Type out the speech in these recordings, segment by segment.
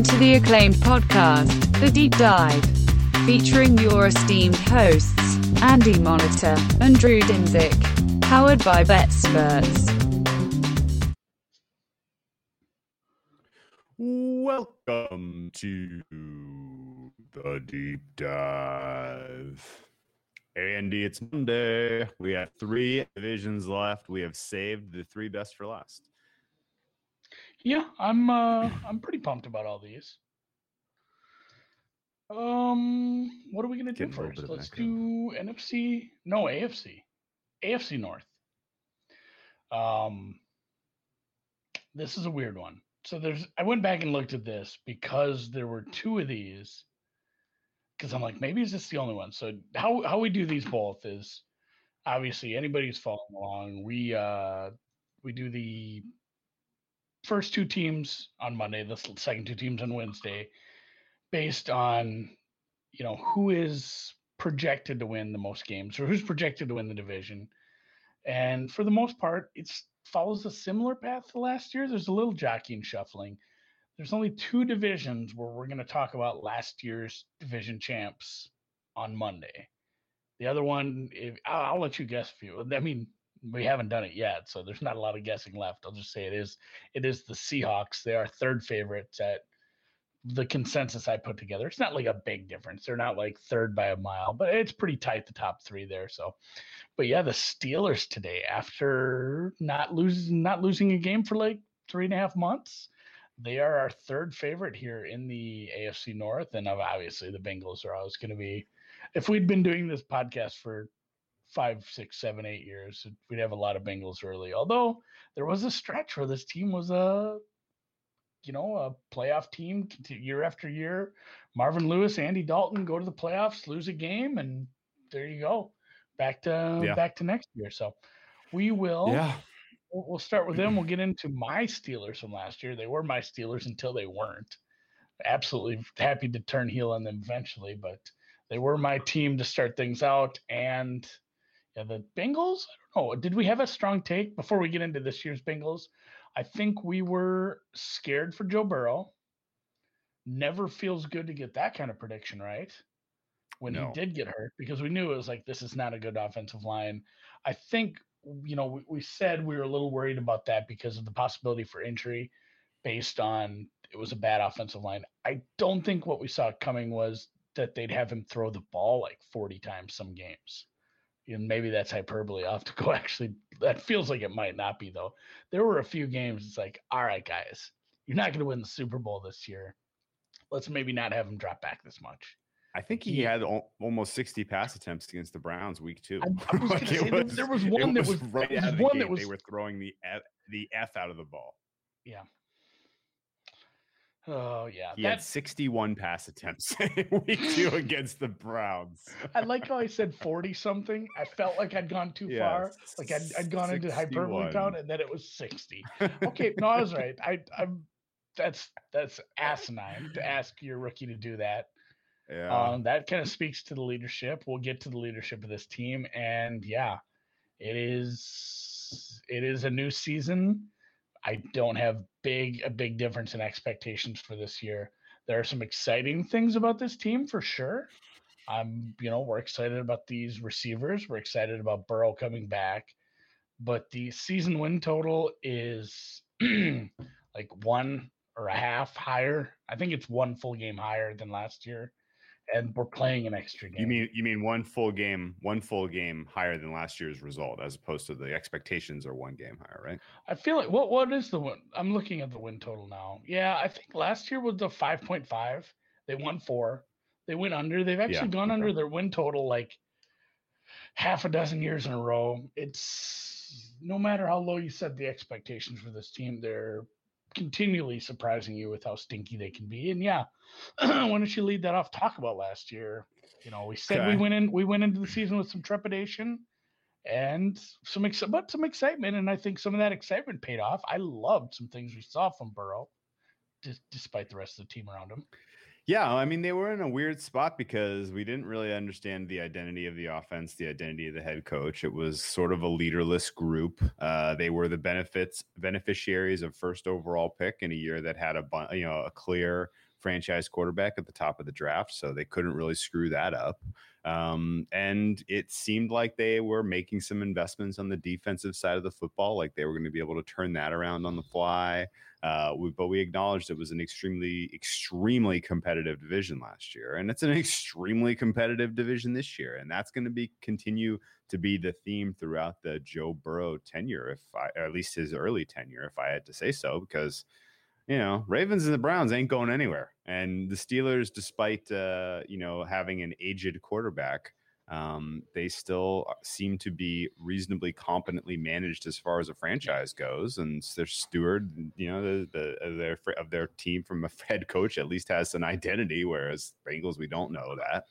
Welcome to the acclaimed podcast, The Deep Dive, featuring your esteemed hosts, Andy Monitor and Drew Dinzik, powered by BetSperts. Welcome to the deep dive. Andy, it's Monday. We have three divisions left. We have saved the three best for last. Yeah, I'm uh I'm pretty pumped about all these. Um, what are we gonna do Getting little first? Let's do NFC. No, AFC. AFC North. Um, this is a weird one. So there's I went back and looked at this because there were two of these. Because I'm like, maybe is this the only one? So how how we do these both is obviously anybody who's following along. We uh we do the first two teams on Monday, the second two teams on Wednesday, based on you know who is projected to win the most games or who's projected to win the division. And for the most part, it follows a similar path to last year. There's a little jockeying shuffling. There's only two divisions where we're going to talk about last year's division champs on Monday. The other one, if, I'll, I'll let you guess a few. I mean, we haven't done it yet, so there's not a lot of guessing left. I'll just say it is it is the Seahawks. They are third favorites at the consensus I put together. It's not like a big difference. They're not like third by a mile, but it's pretty tight the top three there. So, but yeah, the Steelers today, after not losing not losing a game for like three and a half months, they are our third favorite here in the AFC North, and obviously the Bengals are always going to be. If we'd been doing this podcast for five, six, seven, eight years, we'd have a lot of Bengals early. Although there was a stretch where this team was a, you know, a playoff team year after year. Marvin Lewis, Andy Dalton go to the playoffs, lose a game, and there you go, back to Yeah. back to next year. So we will. Yeah. We'll, we'll start with them. We'll get into my Steelers from last year. They were my Steelers until they weren't. Absolutely happy to turn heel on them eventually, but they were my team to start things out. And yeah, the Bengals, I don't know. Did we have a strong take before we get into this year's Bengals? I think we were scared for Joe Burrow. Never feels good to get that kind of prediction right when No. he did get hurt because we knew it was like this is not a good offensive line. I think you know we, we said we were a little worried about that because of the possibility for injury based on it was a bad offensive line. I don't think what we saw coming was that they'd have him throw the ball like 40 times some games. And maybe that's hyperbole. I'll have to go actually. That feels like it might not be though. There were a few games. It's like, all right, guys, you're not going to win the Super Bowl this year. Let's maybe not have him drop back this much. I think he He- had al- almost 60 pass attempts against the Browns week two. I- I was Like, say, it there- was one that was- right there was out of the one that gate, They were throwing the F, the F out of the ball. Yeah. Oh yeah. He had 61 pass attempts in week two against the Browns. I like how I said 40 something. I felt like I'd gone too Yeah, far. Like I'd, I'd gone into hyperbole 61. town and then it was 60. Okay, no, I was right. I I'm that's that's asinine to ask your rookie to do that. yeah. Um, that kind of speaks to the leadership. We'll get to the leadership of this team, and yeah, it is it is a new season. I don't have big a big difference in expectations for this year. There are some exciting things about this team for sure. I'm, you know, we're excited about these receivers. We're excited about Burrow coming back, but the season win total is like one or a half higher. I think it's one full game higher than last year, and we're playing an extra game. you mean you mean one full game, one full game higher than last year's result, as opposed to the expectations are one game higher, right? I feel like what what is the win? I'm looking at the win total now. Yeah, I think last year was the 5.5. They won four. They went under. They've actually gone okay. under their win total like half a dozen years in a row. It's no matter how low you set the expectations for this team, they're continually surprising you with how stinky they can be. And yeah, why don't you lead that off? Talk about last year. You know, we said we went in we went into the season with some trepidation and some ex- but some excitement and I think some of that excitement paid off. I loved some things we saw from Burrow dis- despite the rest of the team around him. Yeah, I mean they were in a weird spot because we didn't really understand the identity of the offense, the identity of the head coach. It was sort of a leaderless group. Uh, they were the benefits beneficiaries of first overall pick in a year that had a you know a clear franchise quarterback at the top of the draft, so they couldn't really screw that up. Um, and it seemed like they were making some investments on the defensive side of the football, like they were going to be able to turn that around on the fly. Uh, we, but we acknowledged it was an extremely, extremely competitive division last year, and it's an extremely competitive division this year, and that's going to be continue to be the theme throughout the Joe Burrow tenure, if I, at least his early tenure, if I had to say so, because you know Ravens and the Browns ain't going anywhere, and the Steelers, despite uh, you know having an aged quarterback um, they still uh, seem to be reasonably competently managed as far as a franchise goes, and their steward, you know, the, the of their of their team from a head coach at least has an identity, whereas Bengals we don't know that.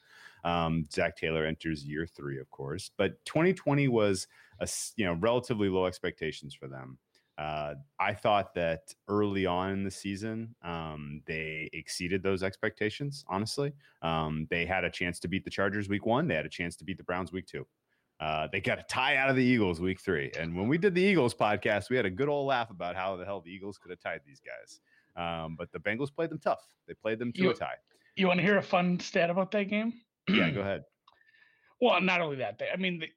Um, Zac Taylor enters year three, of course, but 2020 was a you know relatively low expectations for them. Uh, I thought that early on in the season, um, they exceeded those expectations. Honestly, um, they had a chance to beat the Chargers week one. They had a chance to beat the Browns week two. Uh, they got a tie out of the Eagles week three. And when we did the Eagles podcast, we had a good old laugh about how the hell the Eagles could have tied these guys. Um, but the Bengals played them tough. They played them to you, a tie. You want to hear a fun stat about that game? yeah, go ahead. Well, not only that, they, I mean, the,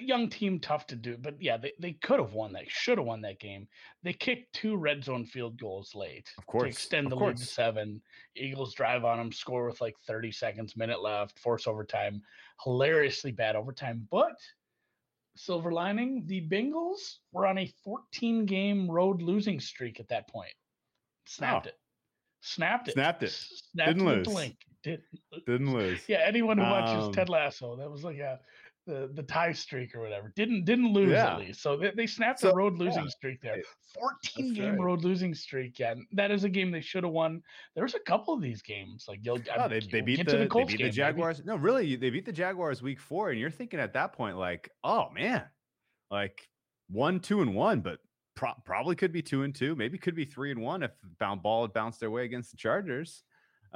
young team, tough to do. But yeah, they, they could have won that, should have won that game. They kicked two red zone field goals late of course, to extend the lead to seven. Eagles drive on them, score with like 30 seconds, minute left, force overtime. Hilariously bad overtime. But silver lining, the Bengals were on a 14 game road losing streak at that point. Snapped oh. it. Snapped it. Snapped it. Snapped Didn't lose. Link. Didn't, Didn't lose. Yeah, anyone who watches um, Ted Lasso, that was like a the the tie streak or whatever. Didn't didn't lose yeah. at least. So they, they snapped so, the road losing yeah. streak there. 14 game right. road losing streak. Yeah, that is a game they should have won. There was a couple of these games like you'll. Oh, they, they beat the, the, they beat game, the Jaguars. Maybe. No, really, they beat the Jaguars week four, and you're thinking at that point like, oh man, like one, two, and one, but pro- probably could be two and two, maybe could be three and one if bound ball had bounced their way against the Chargers.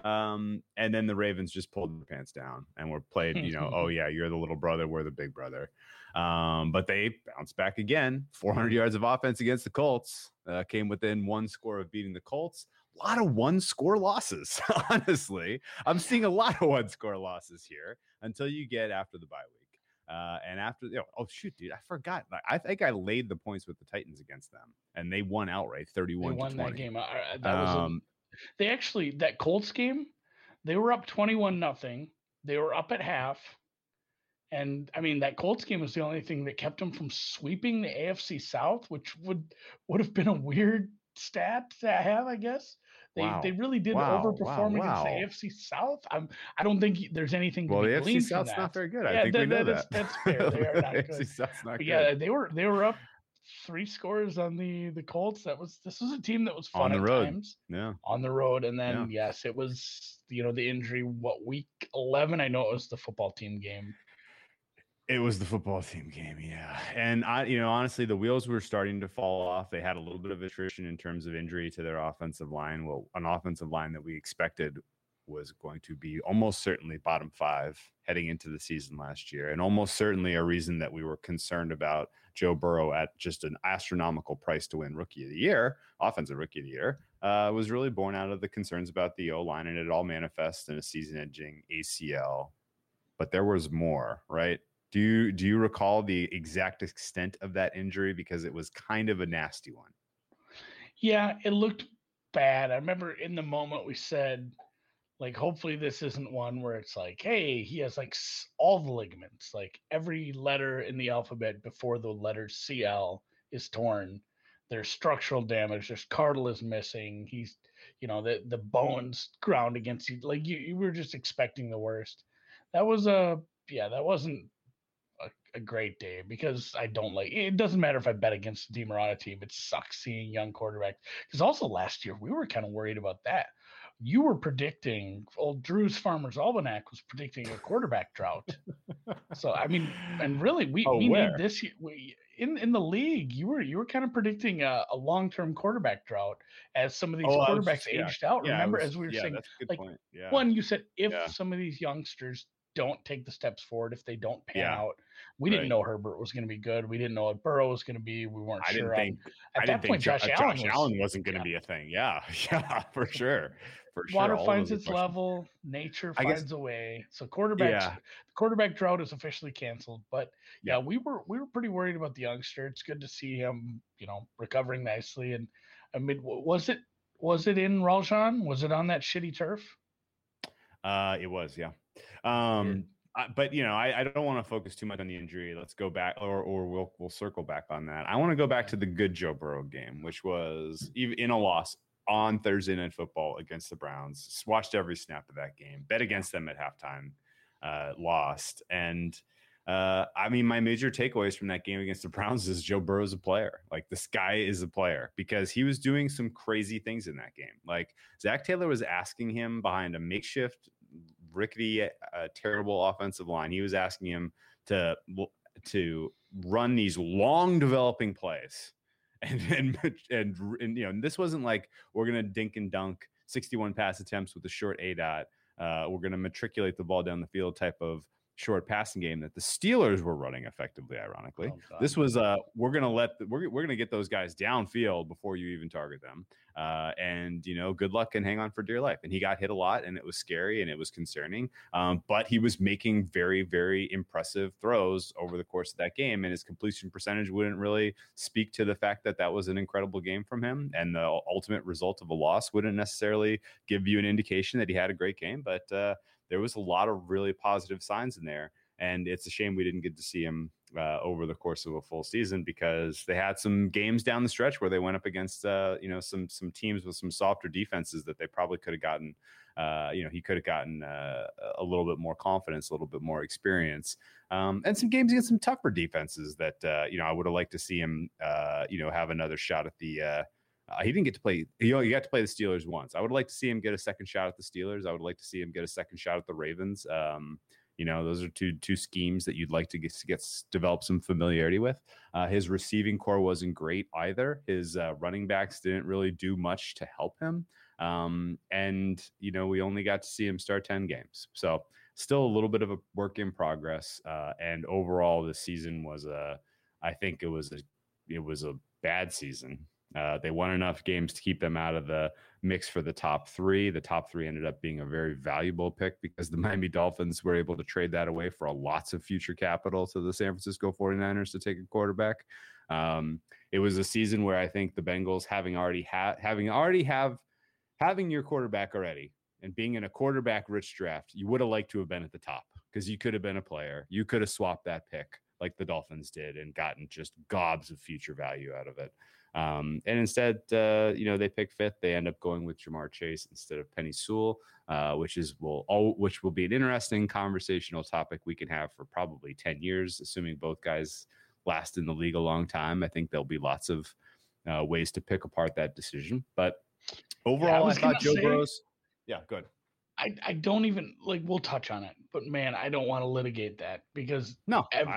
Um, and then the Ravens just pulled their pants down and were played, you know, oh yeah, you're the little brother, we're the big brother. Um, but they bounced back again. 400 yards of offense against the Colts uh, came within one score of beating the Colts. A lot of one score losses, honestly. I'm seeing a lot of one score losses here until you get after the bye week. Uh, and after, you know, oh shoot, dude, I forgot. I think I laid the points with the Titans against them, and they won outright, 31 they won to 20. That game. Uh, that was um, they actually that Colts game, they were up twenty-one nothing. They were up at half, and I mean that Colts game was the only thing that kept them from sweeping the AFC South, which would would have been a weird stat to have, I guess. They, wow. they really did wow. overperform wow. against the AFC South. I'm I don't think there's anything. well, the AFC South's not very good. Yeah, I think that, we know that that. is, that's fair. They are not AFC good. South's not But good. yeah, they were they were up three scores on the the Colts. That was this was a team that was fun On the at road. times yeah. on the road, and then yes, it was you know the injury. What week eleven? I know it was the football team game. It was the football team game, yeah. And I, you know, honestly, the wheels were starting to fall off. They had a little bit of attrition in terms of injury to their offensive line. Well, an offensive line that we expected was going to be almost certainly bottom five heading into the season last year, and almost certainly a reason that we were concerned about Joe Burrow at just an astronomical price to win Rookie of the Year, Offensive Rookie of the Year, uh, was really born out of the concerns about the O line, and it all manifests in a season-ending ACL. But there was more, right? Do you do you recall the exact extent of that injury because it was kind of a nasty one? Yeah, it looked bad. I remember in the moment we said like hopefully this isn't one where it's like hey he has like all the ligaments like every letter in the alphabet before the letter cl is torn. There's structural damage there's cartilage missing he's you know the the bones ground against you like you, you were just expecting the worst. That was a yeah that wasn't a, great day because i don't like it doesn't matter if i bet against the team or on a team it sucks seeing young quarterbacks because also last year we were kind of worried about that you were predicting old Drew's Farmer's Almanac was predicting a quarterback drought. so I mean, and really, we, oh, we where? need this year. We in in the league, you were you were kind of predicting a, a long term quarterback drought as some of these Oh, I was quarterbacks yeah, aged out. Yeah, Remember, was- as we were yeah, saying, that's a good like, point. Yeah. one, you said if some of these youngsters don't take the steps forward, if they don't pan Yeah. out, we didn't know Herbert was going to be good. We didn't know what Burrow was going to be. We weren't I sure. didn't on- think at I that didn't point, Jo- Josh, uh, Allen, was, Allen wasn't going to yeah. be a thing. Yeah, yeah, for sure, for sure. Water finds its level. Nature I guess- finds a way. So quarterbacks, Yeah. the quarterback drought is officially canceled. But yeah, we were we were pretty worried about the youngster. It's good to see him, you know, recovering nicely. And I mean, was it was it in Raljan? Was it on that shitty turf? Uh, it was, yeah. Um, I, but you know, I, I don't want to focus too much on the injury. Let's go back, or or we'll we'll circle back on that. I want to go back to the good Joe Burrow game, which was even in a loss on Thursday Night Football against the Browns. Watched every snap of that game. Bet against them at halftime. Uh, lost, and uh, I mean, my major takeaways from that game against the Browns is Joe Burrow's a player. Like this guy is a player because he was doing some crazy things in that game. Like Zac Taylor was asking him behind a makeshift, rickety, uh, terrible offensive line. He was asking him to to run these long developing plays, and and and, and you know, and this wasn't like we're gonna dink and dunk 61 pass attempts with a short A dot. Uh, we're gonna matriculate the ball down the field type of short passing game that the Steelers were running effectively. Ironically, Oh, this was uh we're gonna let the, we're, we're gonna get those guys downfield before you even target them uh and you know good luck and hang on for dear life and he got hit a lot and it was scary and it was concerning um but he was making very very impressive throws over the course of that game and his completion percentage wouldn't really speak to the fact that that was an incredible game from him and the ultimate result of a loss wouldn't necessarily give you an indication that he had a great game but uh there was a lot of really positive signs in there and it's a shame we didn't get to see him uh, over the course of a full season because they had some games down the stretch where they went up against uh, you know some some teams with some softer defenses that they probably could have gotten uh, you know he could have gotten uh, a little bit more confidence a little bit more experience um, and some games against some tougher defenses that uh, you know I would have liked to see him uh, you know have another shot at the uh, he didn't get to play. You know, got to play the Steelers once. I would like to see him get a second shot at the Steelers. I would like to see him get a second shot at the Ravens. Um, you know, those are two two schemes that you'd like to get, get develop some familiarity with. Uh, his receiving core wasn't great either. His uh, running backs didn't really do much to help him. Um, and you know, we only got to see him start ten games, so still a little bit of a work in progress. Uh, and overall, the season was a, I think it was a, it was a bad season. Uh, they won enough games to keep them out of the mix for the top three. The top three ended up being a very valuable pick because the Miami Dolphins were able to trade that away for lots of future capital to the San Francisco 49ers to take a quarterback. Um, it was a season where I think the Bengals having already had having already have having your quarterback already and being in a quarterback rich draft, you would have liked to have been at the top because you could have been a player. You could have swapped that pick like the Dolphins did and gotten just gobs of future value out of it. Um, and instead, uh, you know, they pick fifth. They end up going with Ja'Marr Chase instead of Penei Sewell, uh, which is will all which will be an interesting conversational topic we can have for probably ten years, assuming both guys last in the league a long time. I think there'll be lots of uh, ways to pick apart that decision. But overall, I, was thought Joe say- Burrow's. Yeah, good. I, I don't even like we'll touch on it, but man, I don't want to litigate that because No, Ev-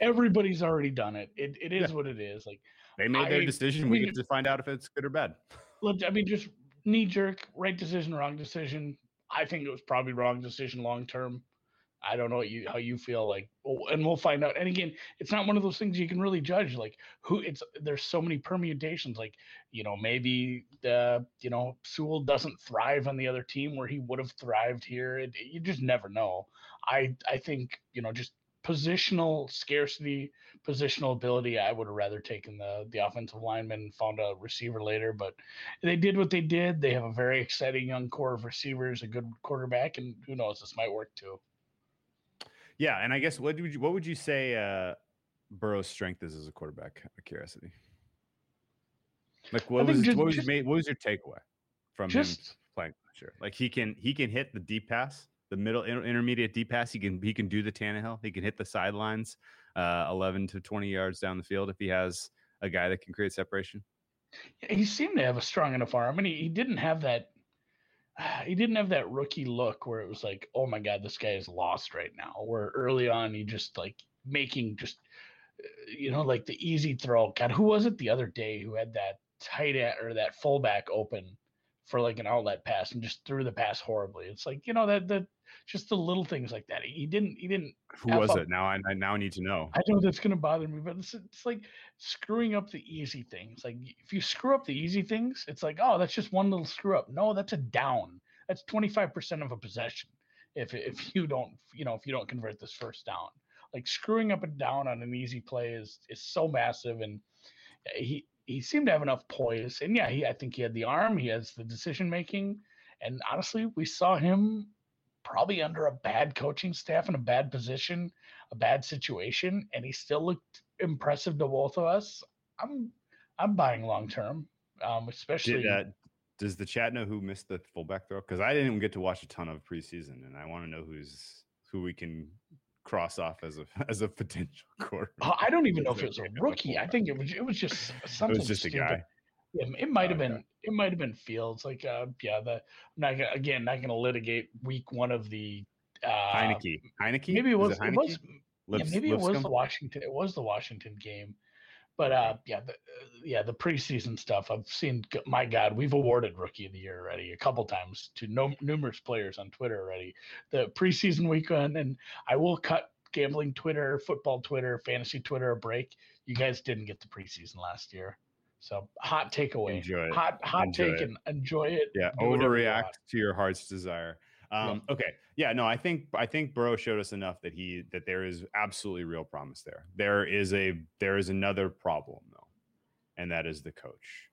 everybody's already done it. It it is Yeah. what it is. Like they made their I- decision. I We mean- get to find out if it's good or bad. look, I mean, just knee jerk, right decision, wrong decision. I think it was probably wrong decision long term. I don't know what you how you feel like, and we'll find out. And again, it's not one of those things you can really judge. Like who it's there's so many permutations. Like you know maybe the you know Sewell doesn't thrive on the other team where he would have thrived here. It, you just never know. I I think you know just positional scarcity, positional ability. I would have rather taken the the offensive lineman and found a receiver later, but they did what they did. They have a very exciting young core of receivers, a good quarterback, and who knows, this might work too. Yeah, and I guess what would you what would you say uh, Burrow's strength is as a quarterback? Out of curiosity, like what was just- what was just- made, what was your takeaway from him playing last year? Like he can he can hit the deep pass, the middle inter- intermediate deep pass. He can he can do the Tannehill. He can hit the sidelines, uh, eleven to twenty yards down the field if he has a guy that can create separation. he seemed to have a strong enough arm, and he, he didn't have that. He didn't have that rookie look where it was like, oh my god, this guy is lost right now. Where early on he just like making just you know, like the easy throw. God, who was it the other day who had that tight end or that fullback open for like an outlet pass and just threw the pass horribly? It's like you know that that just the little things like that. He didn't. He didn't. Who was up. it? Now I, I now need to know. I know that's gonna bother me, but it's, it's like screwing up the easy things. Like if you screw up the easy things, it's like oh that's just one little screw up. No, that's a down. That's twenty five percent of a possession. If if you don't you know if you don't convert this first down, like screwing up a down on an easy play is is so massive, and eh, he he seemed to have enough poise. And yeah, he I think he had the arm, he has the decision making, and honestly, we saw him probably under a bad coaching staff in a bad position, a bad situation, and he still looked impressive to both of us. I'm I'm buying long term, um, especially. Did, uh, does the chat know who missed the fullback throw? Because I didn't even get to watch a ton of preseason, and I want to know who's who we can cross off as a as a potential quarterback. I don't even know if it was a rookie. I think it was it was just something. It was just stupid. a guy. Yeah, it might have been it might have been Fields. Like, uh, yeah, the I'm not gonna, again not going to litigate week one of the uh, Heinicke. Heinicke. Maybe it was. It, it was. Lips, yeah, maybe it was the Washington. It was the Washington game. But uh, yeah, the, uh, yeah, the preseason stuff. I've seen. My God, we've awarded Rookie of the Year already a couple times to no, numerous players on Twitter already. The preseason weekend, and I will cut gambling Twitter, football Twitter, fantasy Twitter a break. You guys didn't get the preseason last year. So hot takeaway. Enjoy it. Hot hot enjoy take it. and enjoy it. Yeah, overreact to your heart's desire. Um, yeah. Okay, yeah, no, I think I think Burrow showed us enough that he that there is absolutely real promise there. There is a there is another problem though, and that is the coach,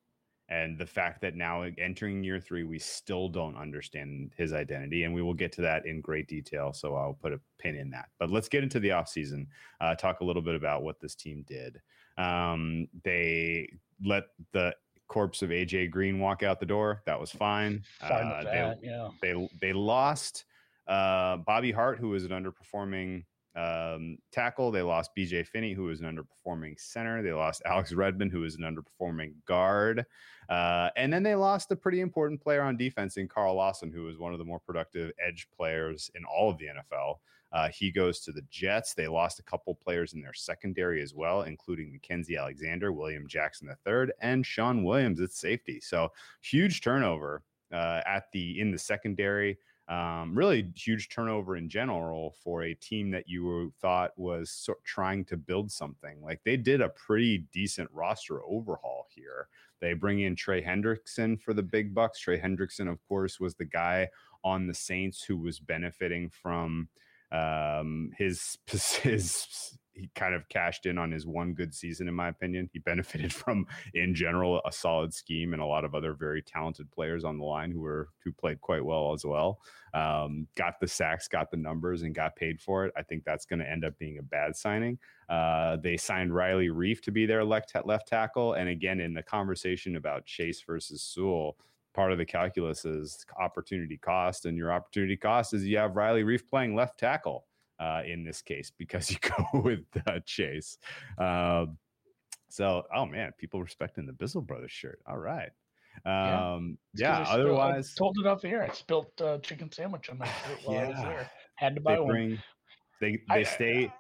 and the fact that now entering year three we still don't understand his identity, and we will get to that in great detail. So I'll put a pin in that. But let's get into the offseason, uh, talk a little bit about what this team did. Um, they let the corpse of AJ Green walk out the door. That was fine. fine uh, that, they, yeah. they they lost uh, Bobby Hart, who was an underperforming um, tackle. They lost BJ Finney, who was an underperforming center. They lost Alex Redmond, who was an underperforming guard. Uh, and then they lost a pretty important player on defense in Carl Lawson, who was one of the more productive edge players in all of the NFL. Uh, he goes to the Jets. They lost a couple players in their secondary as well, including Mackensie Alexander, William Jackson III, and Shawn Williams at safety. So huge turnover uh, at the in the secondary. Um, really huge turnover in general for a team that you thought was so, trying to build something. Like they did a pretty decent roster overhaul here. They bring in Trey Hendrickson for the big bucks. Trey Hendrickson, of course, was the guy on the Saints who was benefiting from um, his his he kind of cashed in on his one good season, in my opinion. He benefited from, in general, a solid scheme and a lot of other very talented players on the line who were who played quite well as well. Um, got the sacks, got the numbers, and got paid for it. I think that's going to end up being a bad signing. Uh, they signed Riley Reiff to be their left left tackle, and again, in the conversation about Chase versus Sewell part of the calculus is opportunity cost, and your opportunity cost is you have Riley Reiff playing left tackle uh, in this case because you go with uh, Chase. Uh, so, oh man, people respecting the Bizzle Brothers shirt. All right. Um, yeah. yeah otherwise, I told it off here. I spilt uh, chicken sandwich on my shirt while yeah. I was there. Had to buy they bring, one. They they I, stay. I,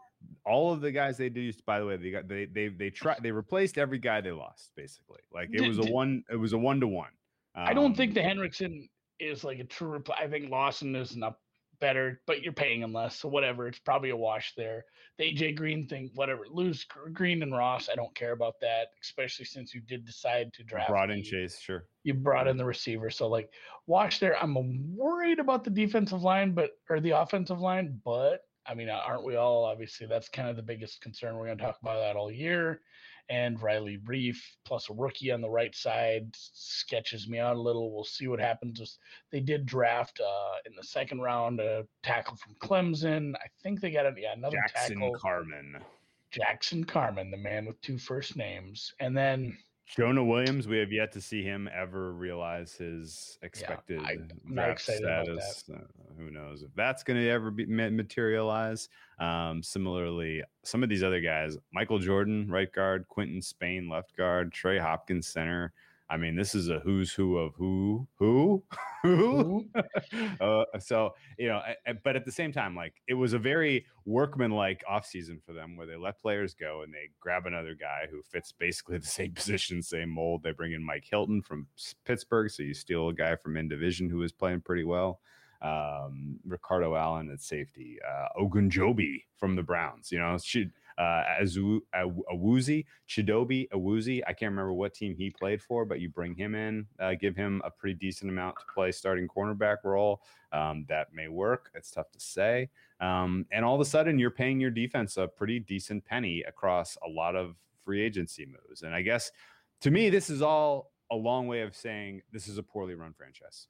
all of the guys they used, by the way, they got they they they try they replaced every guy they lost basically. Like it was a one, it was a one to one. Um, I don't think um, the Hendrickson is like a true reply. I think Lawson is not better, but you're paying him less, so whatever. It's probably a wash there. The AJ Green thing, whatever. Lose Green and Ross. I don't care about that, especially since you did decide to draft. Brought in Chase, sure. You brought in the receiver, so like wash there. I'm worried about the defensive line, but or the offensive line, but I mean, aren't we all? Obviously, that's kind of the biggest concern. We're going to talk about that all year and Riley Reiff plus a rookie on the right side sketches me out a little. We'll see what happens. They did draft uh, in the second round a tackle from Clemson. I think they got a, yeah, another tackle. Jackson tackle. Carman. Jackson Carman, the man with two first names, and then Jonah Williams, we have yet to see him ever realize his expected yeah, draft status. Uh, who knows if that's going to ever be materialize? Um, similarly, some of these other guys, Michael Jordan, right guard, Quinton Spain, left guard, Trey Hopkins, center. I mean, this is a who's who of who, who, who. uh, so you know, I, I- but at the same time, like it was a very workmanlike offseason for them, where they let players go and they grab another guy who fits basically the same position, same mold. They bring in Mike Hilton from Pittsburgh, so you steal a guy from in division who is playing pretty well. Um, Ricardo Allen at safety, uh, Ogunjobi from the Browns. You know, should uh, Azu, Aw- Awuzie, Chidobe Awuzie. I can't remember what team he played for, but you bring him in, uh, give him a pretty decent amount to play starting cornerback role. Um, that may work. It's tough to say. Um, and all of a sudden, you're paying your defense a pretty decent penny across a lot of free agency moves. And I guess to me, this is all a long way of saying this is a poorly run franchise.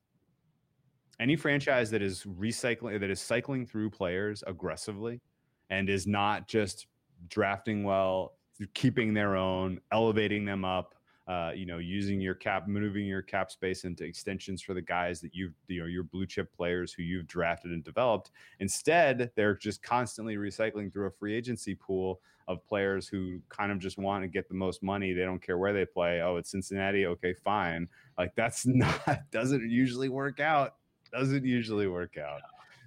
Any franchise that is recycling, that is cycling through players aggressively and is not just drafting well, keeping their own, elevating them up, uh, you know, using your cap, moving your cap space into extensions for the guys that you've, you know, your blue chip players who you've drafted and developed. Instead, they're just constantly recycling through a free agency pool of players who kind of just want to get the most money. They don't care where they play. Oh, it's Cincinnati. Okay, fine. Like that's not, doesn't usually work out. Doesn't usually work out.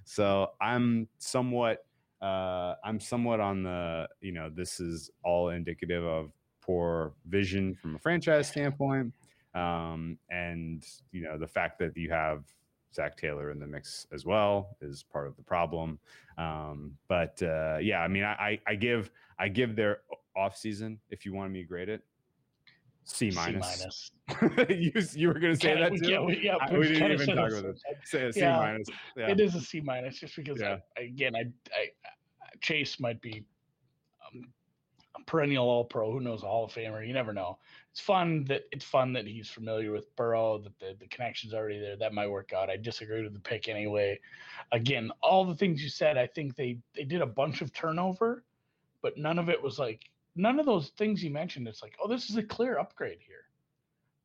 So I'm somewhat uh, I'm somewhat on the, you know, this is all indicative of poor vision from a franchise standpoint. Um, and, you know, the fact that you have Zac Taylor in the mix as well is part of the problem. Um, but uh, yeah, I mean, I, I, I give, I give their off season, if you wanted me to grade it, C minus. you, you were going to say Kinda- that too? Yeah, we, yeah, I- we've didn't even talk about it. Say a C Yeah. minus. Yeah. It is a C minus just because Yeah. I, again I, I Chase might be um, a perennial All Pro. Who knows, a Hall of Famer? You never know. It's fun that it's fun that he's familiar with Burrow. That the the connection's already there. That might work out. I disagree with the pick anyway. Again, all the things you said, I think they they did a bunch of turnover, but none of it was like none of those things you mentioned. It's like, oh, this is a clear upgrade here,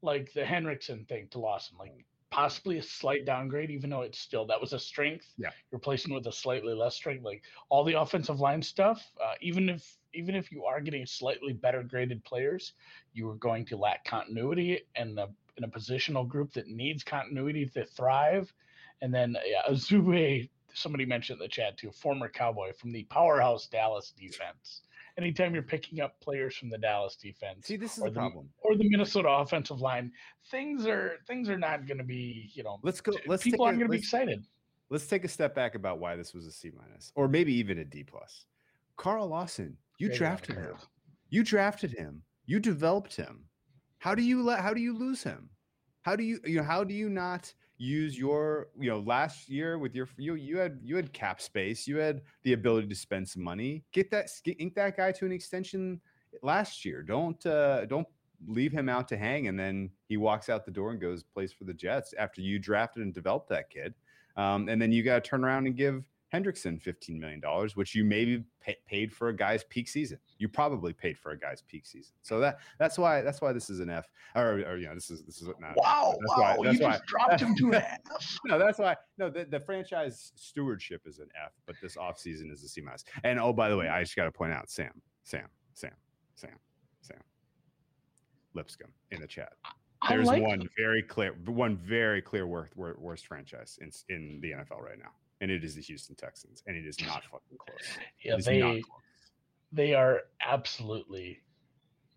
like the Hendrickson thing to Lawson, like possibly a slight downgrade, even though it's still that was a strength. Yeah. replacing with a slightly less strength, like all the offensive line stuff. Uh, even if even if you are getting slightly better graded players, you are going to lack continuity and the in a positional group that needs continuity to thrive. And then yeah, Azube, somebody mentioned in the chat too, former cowboy from the powerhouse Dallas defense. Anytime you're picking up players from the Dallas defense See, this is the problem. or the Minnesota offensive line, things are things are not going to be, you know, Let's go. Let's people aren't going to be excited. let's take a step back about why this was a C minus or maybe even a D plus. Carl Lawson, you Very drafted him. You drafted him. You developed him. How do you let how do you lose him? How do you you know how do you not use your you know last year with your you you had you had cap space, you had the ability to spend some money. Get that ink that guy to an extension last year. Don't uh don't leave him out to hang and then he walks out the door and goes plays for the Jets after you drafted and developed that kid. Um, and then you got to turn around and give Hendrickson $15 million, which you maybe pay, paid for a guy's peak season. You probably paid for a guy's peak season. So that that's why that's why this is an F or, or you know, this is this is not Wow, that's why- wow, that's you why- just dropped him to an F. no, that's why. No, the, the franchise stewardship is an F, but this offseason is a C minus. And oh, by the way, I just got to point out Sam, Sam, Sam, Sam, Sam, Lipscomb in the chat. There's like one very clear, one very clear worst, worst franchise in in the NFL right now, and it is the Houston Texans, and it is not fucking close. yeah, It they close. they are absolutely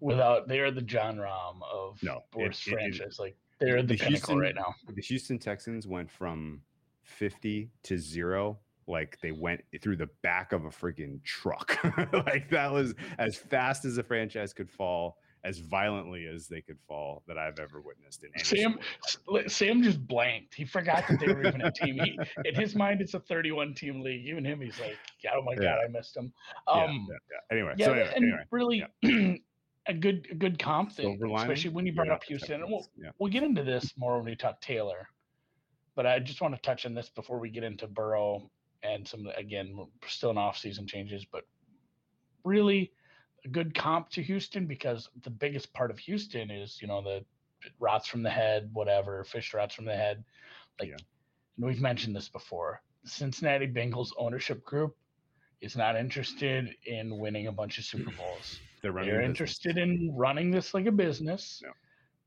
without they are the John Rahm of No, it- worst it- it- franchise. like they're the, the pinnacle Houston- right now. the Houston Texans went from 50 to zero. Like they went through the back of a freaking truck. like that was as fast as a franchise could fall, as violently as they could fall that I've ever witnessed in any Sam sport. Sam just blanked. He forgot that they were even a team. He, in his mind, it's a 31 team league. Even him, he's like, yeah, "Oh my god, I missed him." Yeah, Um, yeah, yeah. Anyway, yeah, so anyway, and anyway, really a good a good comp thing, especially when you brought yeah, up Houston. And we'll, yeah. we'll get into this more when we talk Taylor, but I just want to touch on this before we get into Burrow and some again still in off season changes, but really a good comp to Houston because the biggest part of Houston is you know the rots from the head, whatever fish rots from the head, like. Yeah. And we've mentioned this before. Cincinnati Bengals ownership group is not interested in winning a bunch of Super Bowls. They're running They're interested in running this like a business Yeah.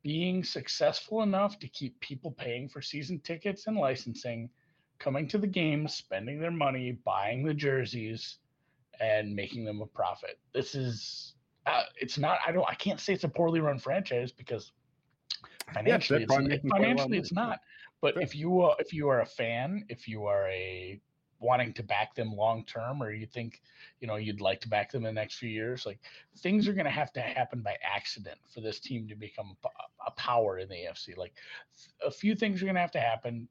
being successful enough to keep people paying for season tickets and licensing, coming to the games, spending their money, buying the jerseys, and making them a profit. This is uh, it's not I don't I can't say it's a poorly run franchise because financially they're it's, probably it- making quite a lot of financially it's not. But Sure. if you uh, if you are a fan, if you are a wanting to back them long term or you think you know you'd like to back them in the next few years like things are going to have to happen by accident for this team to become a, a power in the afc like a few things are going to have to happen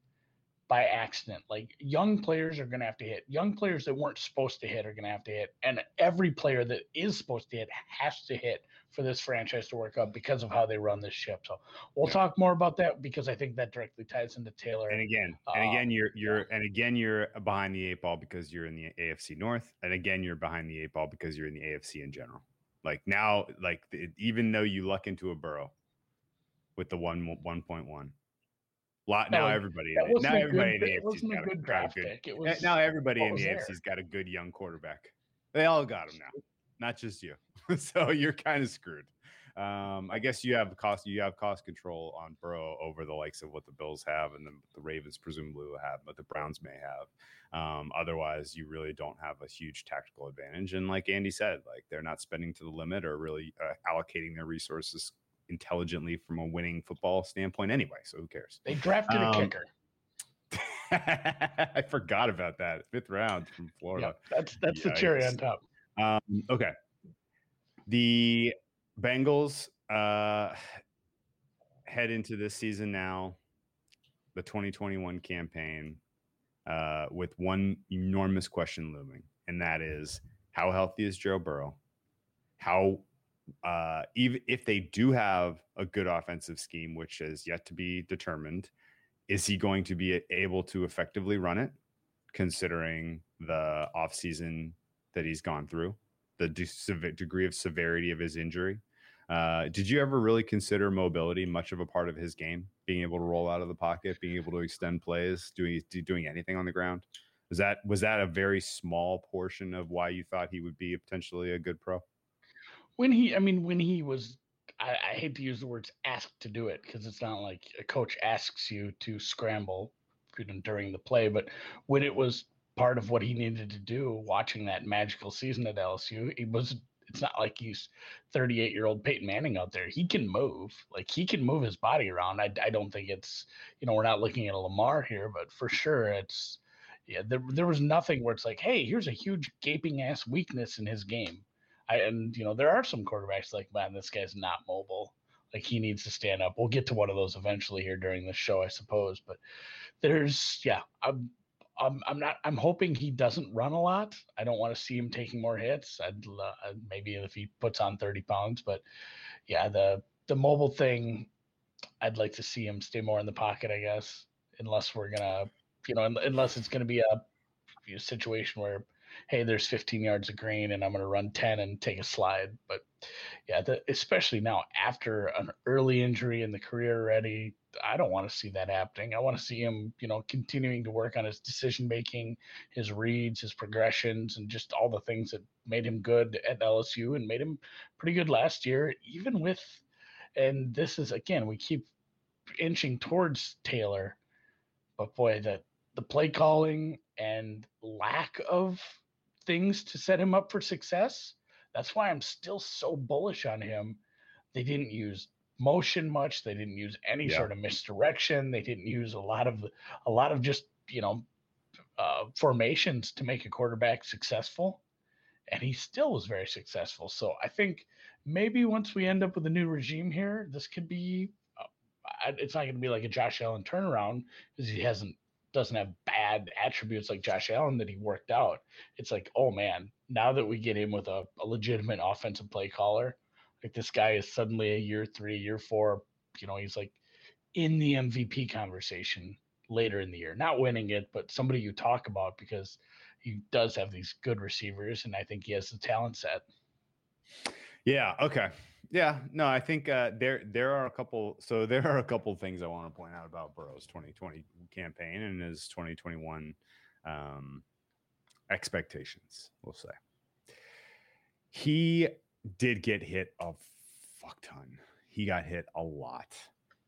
by accident. Like young players are going to have to hit. Young players that weren't supposed to hit are going to have to hit. And every player that is supposed to hit has to hit for this franchise to work out because of how they run this ship. So we'll Yeah. talk more about that because i think that directly ties into taylor And again, and Uh, again, you're you're and again you're behind the eight ball because you're in the AFC North, and again you're behind the eight ball because you're in the AFC in general. Like now, like the, even though you luck into a burrow with the one one point one, lot now everybody in now everybody good, in the AFC's got a, good draft good. pick. It was now everybody in the there. AFC's got a good young quarterback. They all got him now, not just you. so you're kind of screwed. Um, I guess you have cost you have cost control on Burrow over the likes of what the Bills have and the, the Ravens presumably will have, but the Browns may have. Um, otherwise, you really don't have a huge tactical advantage. And like Andy said, like they're not spending to the limit or really uh, allocating their resources intelligently from a winning football standpoint anyway. So who cares? they drafted a Um, kicker I forgot about that fifth round from Florida. Yep, that's that's the cherry on top Um, okay. The Bengals uh, head into this season now, the 2021 campaign, uh, with one enormous question looming, and that is how healthy is Joe Burrow? How, uh, even if they do have a good offensive scheme, which is yet to be determined, is he going to be able to effectively run it, considering the offseason that he's gone through? the de- degree of severity of his injury. Uh, did you ever really consider mobility much of a part of his game? Being able to roll out of the pocket, being able to extend plays, doing doing anything on the ground. Was that was that a very small portion of why you thought he would be potentially a good pro? When he i mean when he was i, I hate to use the words asked to do it because it's not like a coach asks you to scramble during the play but when it was part of what he needed to do watching that magical season at lsu it was it's not like he's 38 year old Peyton Manning out there. He can move, like he can move his body around. I, I don't think it's, you know, we're not looking at a Lamar here, but for sure it's, yeah, there, there was nothing where it's like, hey, here's a huge gaping ass weakness in his game. I, and, you know, there are some quarterbacks like, man, this guy's not mobile. Like he needs to stand up. We'll get to one of those eventually here during the show, I suppose. But there's, yeah, I'm, I'm, I'm not. I'm hoping he doesn't run a lot. I don't want to see him taking more hits. I'd uh, maybe if he puts on 30 pounds, but yeah, the the mobile thing, I'd like to see him stay more in the pocket. I guess, unless we're gonna, you know, unless it's gonna be a situation where, hey, there's 15 yards of green and I'm gonna run 10 and take a slide. But yeah, the, especially now after an early injury in the career already, I don't want to see that happening. I want to see him, you know, continuing to work on his decision making, his reads, his progressions, and just all the things that made him good at LSU and made him pretty good last year, even with. And this is again, we keep inching towards Taylor, but boy, the the play calling and lack of things to set him up for success. That's why I'm still so bullish on him. They didn't use motion much. They didn't use any Yeah. sort of misdirection. They didn't use a lot of a lot of just you know uh, formations to make a quarterback successful, and he still was very successful. So I think maybe once we end up with a new regime here, this could be. Uh, it's not going to be like a Josh Allen turnaround because he hasn't doesn't have bad attributes like Josh Allen that he worked out. It's like, oh man, now that we get him with a, a legitimate offensive play caller, like this guy is suddenly a year three, year four, you know, he's like in the MVP conversation later in the year. Not winning it, but somebody you talk about because he does have these good receivers and I think he has the talent set. Yeah. Okay. Yeah. No, I think uh, there there are a couple. So there are a couple things I want to point out about Burrow's 2020 campaign and his 2021 um, expectations. We'll say he did get hit a fuck ton. he got hit a lot.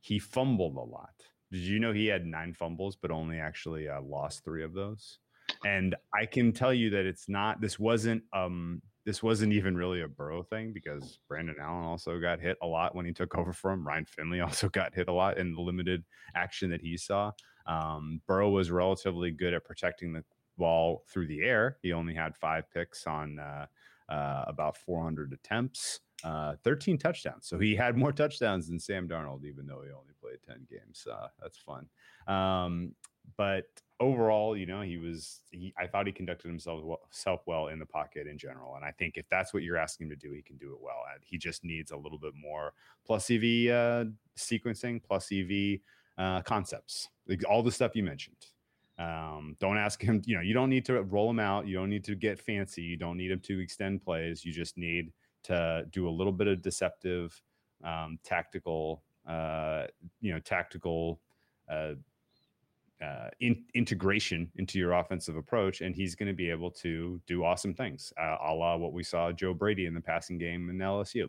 He fumbled a lot. Did you know he had nine fumbles, but only actually uh, lost three of those? And I can tell you that it's not. This wasn't. Um, this wasn't even really a Burrow thing because Brandon Allen also got hit a lot when he took over from Ryan Finley. Also got hit a lot in the limited action that he saw. Um, Burrow was relatively good at protecting the ball through the air. He only had five picks on uh, uh, about 400 attempts, uh, 13 touchdowns. So he had more touchdowns than Sam Darnold, even though he only played 10 games. Uh, that's fun. Um, but overall, you know, he was, he, I thought he conducted himself well, well in the pocket in general. And I think if that's what you're asking him to do, he can do it well. And he just needs a little bit more plus EV uh, sequencing, plus EV uh, concepts, like all the stuff you mentioned. Um, don't ask him, you know, you don't need to roll him out. You don't need to get fancy. You don't need him to extend plays. You just need to do a little bit of deceptive, um, tactical, uh, you know, tactical uh, uh, in, integration into your offensive approach, and he's going to be able to do awesome things, uh, a la what we saw Joe Brady in the passing game in LSU.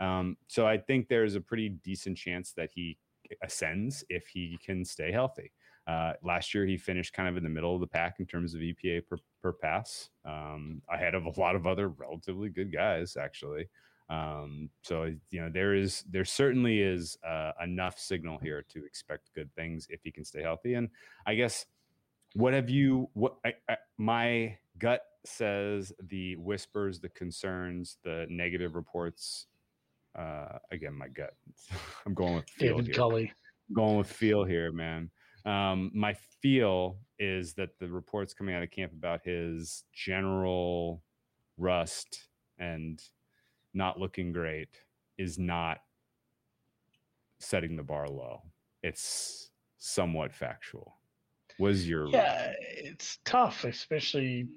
Um, so I think there's a pretty decent chance that he ascends if he can stay healthy. Uh, last year, he finished kind of in the middle of the pack in terms of EPA per, per pass, um, ahead of a lot of other relatively good guys, actually. Um, so you know there is there certainly is uh, enough signal here to expect good things if he can stay healthy. And I guess what have you? What I, I, my gut says the whispers, the concerns, the negative reports. Uh, again, my gut. I'm going with David here. Culley. going with feel here, man. Um, my feel is that the reports coming out of camp about his general rust and not looking great is not setting the bar low. It's somewhat factual. Was your Yeah, it's tough, especially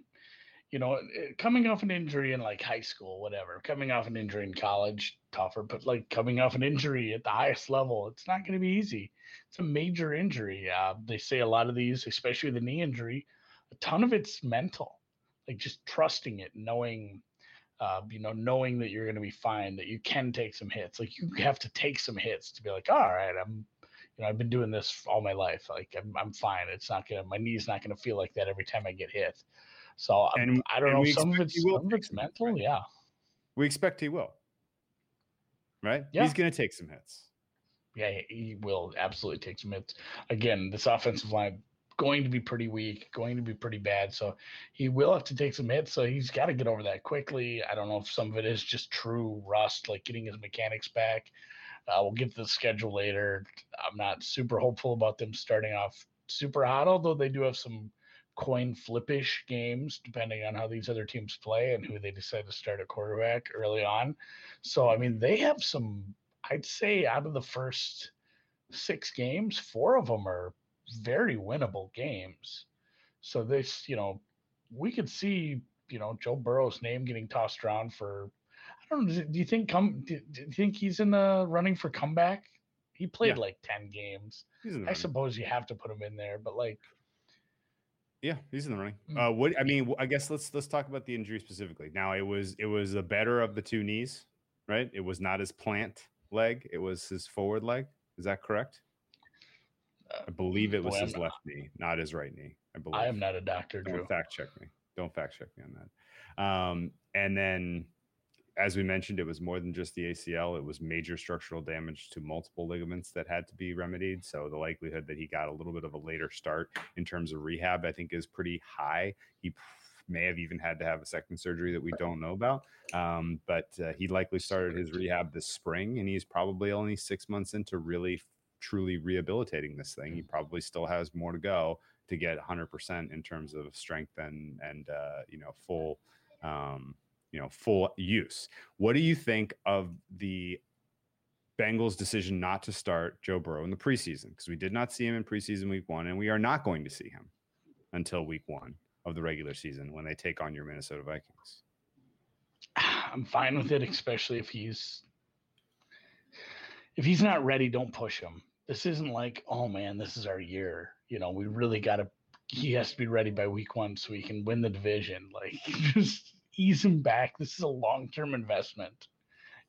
you know coming off an injury in like high school, whatever. Coming off an injury in college, tougher. But like coming off an injury at the highest level, it's not going to be easy. It's a major injury. Uh, they say a lot of these, especially the knee injury, a ton of it's mental. Like just trusting it, knowing uh, you know, knowing that you're going to be fine, that you can take some hits. Like you have to take some hits to be like, all right, I'm, you know, I've been doing this all my life. Like I'm, I'm fine. It's not gonna, my knee's not gonna feel like that every time I get hit. So And- and, I don't know. Some of it's, some of it's mental. right? Yeah. we expect he will. Right? Yeah. He's going to take some hits. Yeah, he will absolutely take some hits. Again, this offensive line going to be pretty weak, going to be pretty bad. So he will have to take some hits. So he's got to get over that quickly. I don't know if some of it is just true rust, like getting his mechanics back. Uh, we'll get to the schedule later. I'm not super hopeful about them starting off super hot, although they do have some coin flippish games depending on how these other teams play and who they decide to start at quarterback early on. So I mean, they have some. I'd say out of the first six games, four of them are very winnable games. So this, you know, we could see, you know, Joe Burrow's name getting tossed around for. I don't know. Do you think come? Do, do you think he's in the running for comeback? He played Yeah. like ten games. He's in the I suppose you have to put him in there, but like, Yeah, he's in the running. Mm. Uh, what I mean, I guess let's let's talk about the injury specifically. Now, it was it was the better of the two knees, right? It was not his plant leg; it was his forward leg. Is that correct? I believe it was boy, his not- left knee, not his right knee. I believe. I am not a doctor, Drew. Don't fact check me. Don't fact check me on that. Um, and then, as we mentioned, it was more than just the ACL. It was major structural damage to multiple ligaments that had to be remedied. So the likelihood that he got a little bit of a later start in terms of rehab, I think, is pretty high. He may have even had to have a second surgery that we don't know about. Um, but uh, he likely started his rehab this spring, and he's probably only six months into really truly rehabilitating this thing. He probably still has more to go to get 100% in terms of strength and and uh, you know full um, you know full use. What do you think of the Bengals' decision not to start Joe Burrow in the preseason? Because we did not see him in preseason week one, and we are not going to see him until week one of the regular season when they take on your Minnesota Vikings. I'm fine with it, especially if he's if he's not ready, don't push him. This isn't like, oh man, this is our year. You know, we really got to. He has to be ready by week one so he can win the division. Like, just ease him back. This is a long term investment.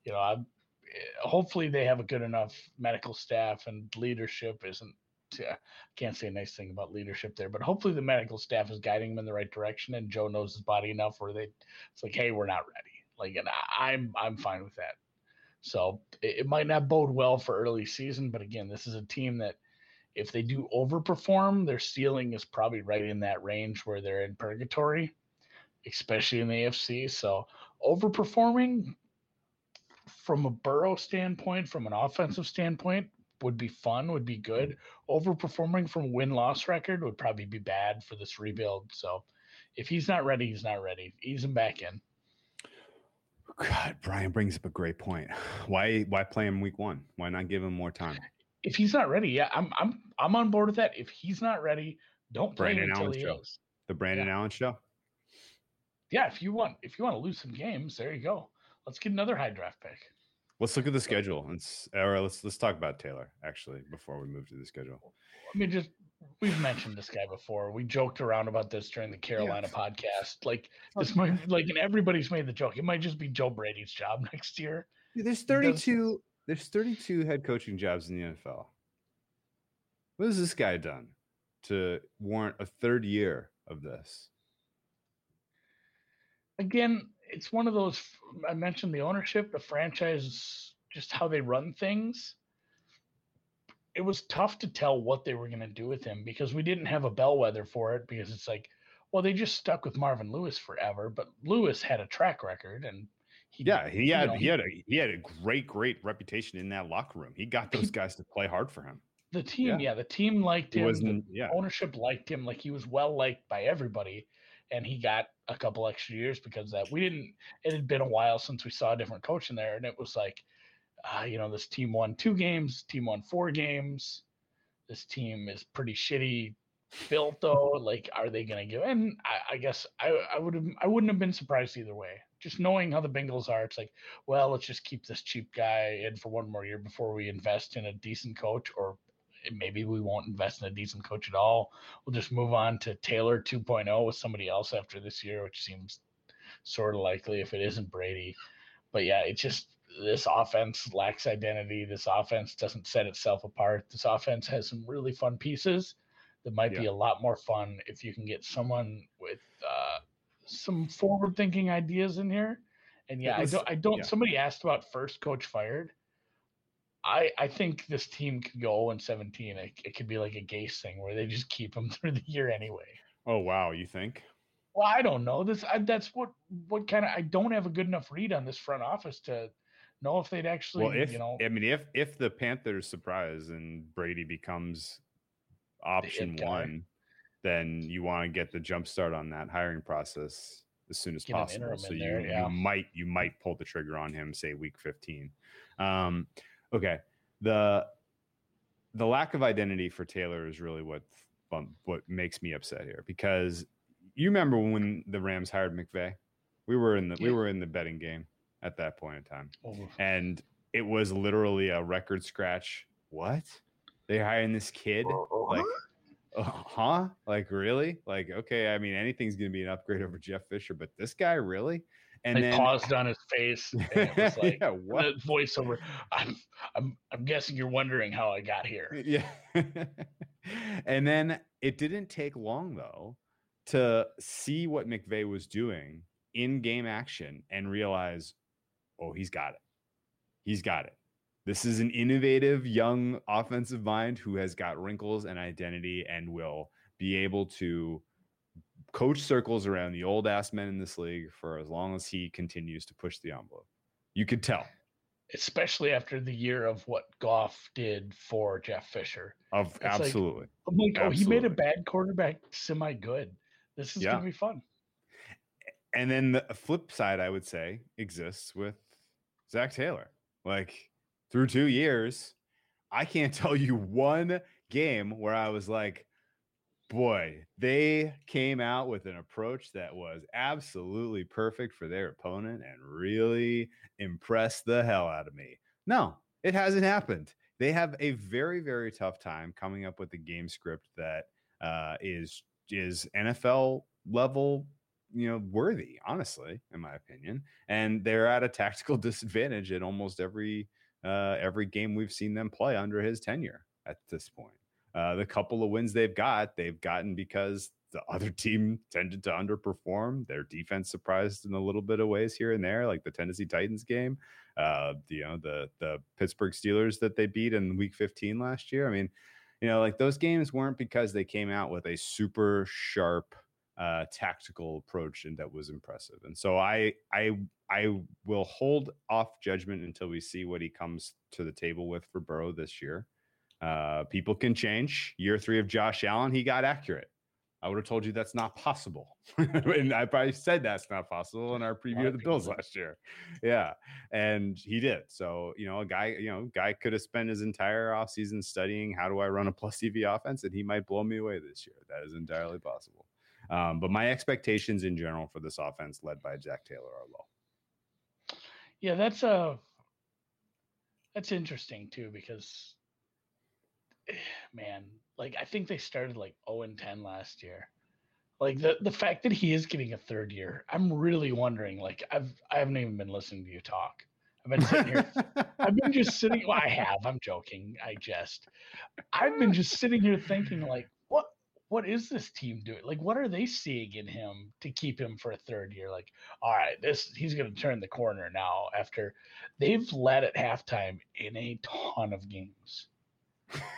You know, I'm, eh, hopefully they have a good enough medical staff and leadership isn't yeah, can't say a nice thing about leadership there, but hopefully the medical staff is guiding him in the right direction and Joe knows his body enough where they it's like, hey, we're not ready. Like, and I, I'm I'm fine with that. So it, it might not bode well for early season, but again, this is a team that if they do overperform, their ceiling is probably right in that range where they're in purgatory, especially in the AFC. So overperforming from a Burrow standpoint, from an offensive standpoint, would be fun, would be good. Overperforming from win loss record would probably be bad for this rebuild. So if he's not ready, he's not ready. Ease him back in. God, Brian brings up a great point. Why why play him week one? Why not give him more time? If he's not ready, yeah, I'm I'm I'm on board with that. If he's not ready, don't play Brandon him until Allen he show. is. The Brandon Allen show. Yeah, if you want if you want to lose some games, there you go. Let's get another high draft pick. Let's look at the schedule and or let's let's talk about Taylor actually before we move to the schedule. I mean, just we've mentioned this guy before. We joked around about this during the Carolina podcast. Like oh, this might like and everybody's made the joke. It might just be Joe Brady's job next year. Dude, There's He does- 32 there's 32 head coaching jobs in the NFL. What has this guy done to warrant a third year of this? Again, it's one of those I mentioned the ownership, the franchise, just how they run things. It was tough to tell what they were going to do with him because we didn't have a bellwether for it because it's like, well, they just stuck with Marvin Lewis forever, but Lewis had a track record and he Yeah, he you had know, he had a he had a great great reputation in that locker room. He got those guys to play hard for him. the team, yeah. yeah, the team liked him. the yeah. ownership liked him like he was well liked by everybody and he got a couple extra years because that we didn't it had been a while since we saw a different coach in there and it was like uh, you know this team won two games team won four games. This team is pretty shitty built though. Like are they gonna give and i, I guess i i would have i wouldn't have been surprised either way. Just knowing how the bengals are it's like well let's just keep this cheap guy in for one more year before we invest in a decent coach or maybe we won't invest in a decent coach at all. We'll just move on to Taylor 2.0 with somebody else after this year, which seems sort of likely if it isn't Brady. But yeah, it just this offense lacks identity. This offense doesn't set itself apart. This offense has some really fun pieces that might be a lot more fun if you can get someone with uh, some forward-thinking ideas in here. And yeah, I don't. I don't. yeah. Somebody asked about first coach fired. I, I think this team could go 0 17. It, it could be like a Gase thing where they just keep them through the year anyway. Oh wow, you think? Well, I don't know. This I, that's what what kind of I don't have a good enough read on this front office to know if they'd actually Well, if you know I mean if if the Panthers surprise and Brady becomes option one, then you want to get the jump start on that hiring process as soon as Get possible. So you, there, you might you might pull the trigger on him, say week 15. Um, okay. The the lack of identity for Taylor is really what what makes me upset here because you remember when the Rams hired McVay? We were in the we were in the betting game at that point in time oh, and it was literally a record scratch. What? They hiring this kid? Like, uh, huh? Like, really? Like, okay. I mean, anything's gonna be an upgrade over Jeff Fisher, but this guy really? And they then, paused on his face and it was like yeah, what? the voiceover. I'm I'm I'm guessing you're wondering how I got here. Yeah. and then it didn't take long though to see what McVay was doing in game action and realize, oh, he's got it. He's got it. This is an innovative young offensive mind who has got wrinkles and identity and will be able to coach circles around the old ass men in this league for as long as he continues to push the envelope. You could tell. Especially after the year of what Goff did for Jeff Fisher. Of like- absolutely. I'm like, oh, he made a bad quarterback semi good. This is Yeah. gonna be fun. and then the flip side, I would say, exists with Zac Taylor. Like through two years, I can't tell you one game where I was like, boy, they came out with an approach that was absolutely perfect for their opponent and really impressed the hell out of me. No, it hasn't happened. They have a very, very tough time coming up with a game script that uh, is is NFL level you know worthy honestly in my opinion and they're at a tactical disadvantage in almost every uh, every game we've seen them play under his tenure at this point. Uh, the couple of wins they've got, they've gotten because the other team tended to underperform. Their defense surprised in a little bit of ways here and there, like the Tennessee Titans game. Uh, you know, the the Pittsburgh Steelers that they beat in Week 15 last year. I mean, you know, like those games weren't because they came out with a super sharp uh, tactical approach and that was impressive. And so I I I will hold off judgment until we see what he comes to the table with for Burrow this year. Uh, people can change. Year three of Josh Allen, he got accurate. I would have told you that's not possible. and I probably said that's not possible in our preview of the Bills last year. Yeah. And he did. So, you know, a guy, you know, guy could have spent his entire offseason studying how do I run a plus EV offense and he might blow me away this year. That is entirely possible. Um, but my expectations in general for this offense led by Zac Taylor are low. Yeah, that's a uh, that's interesting too because man, like I think they started like 0 and 10 last year. Like the the fact that he is getting a third year, I'm really wondering. Like I've I haven't even been listening to you talk. I've been sitting here. I've been just sitting. Well, I have. I'm joking. I jest. I've been just sitting here thinking, like, what is this team doing? Like, what are they seeing in him to keep him for a third year? Like, all right, this he's going to turn the corner now. After they've led at halftime in a ton of games.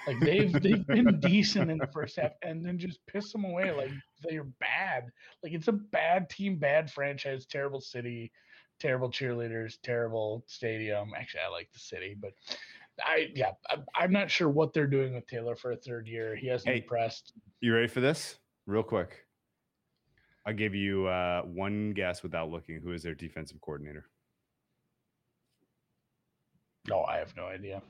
Like they've they've been decent in the first half and then just piss them away like they're bad. Like it's a bad team, bad franchise, terrible city, terrible cheerleaders, terrible stadium. Actually, I like the city, but I yeah, I, am not sure what they're doing with Taylor for a third year. He hasn't hey, impressed. You ready for this? Real quick. I'll give you uh, one guess without looking. Who is their defensive coordinator? No, I have no idea.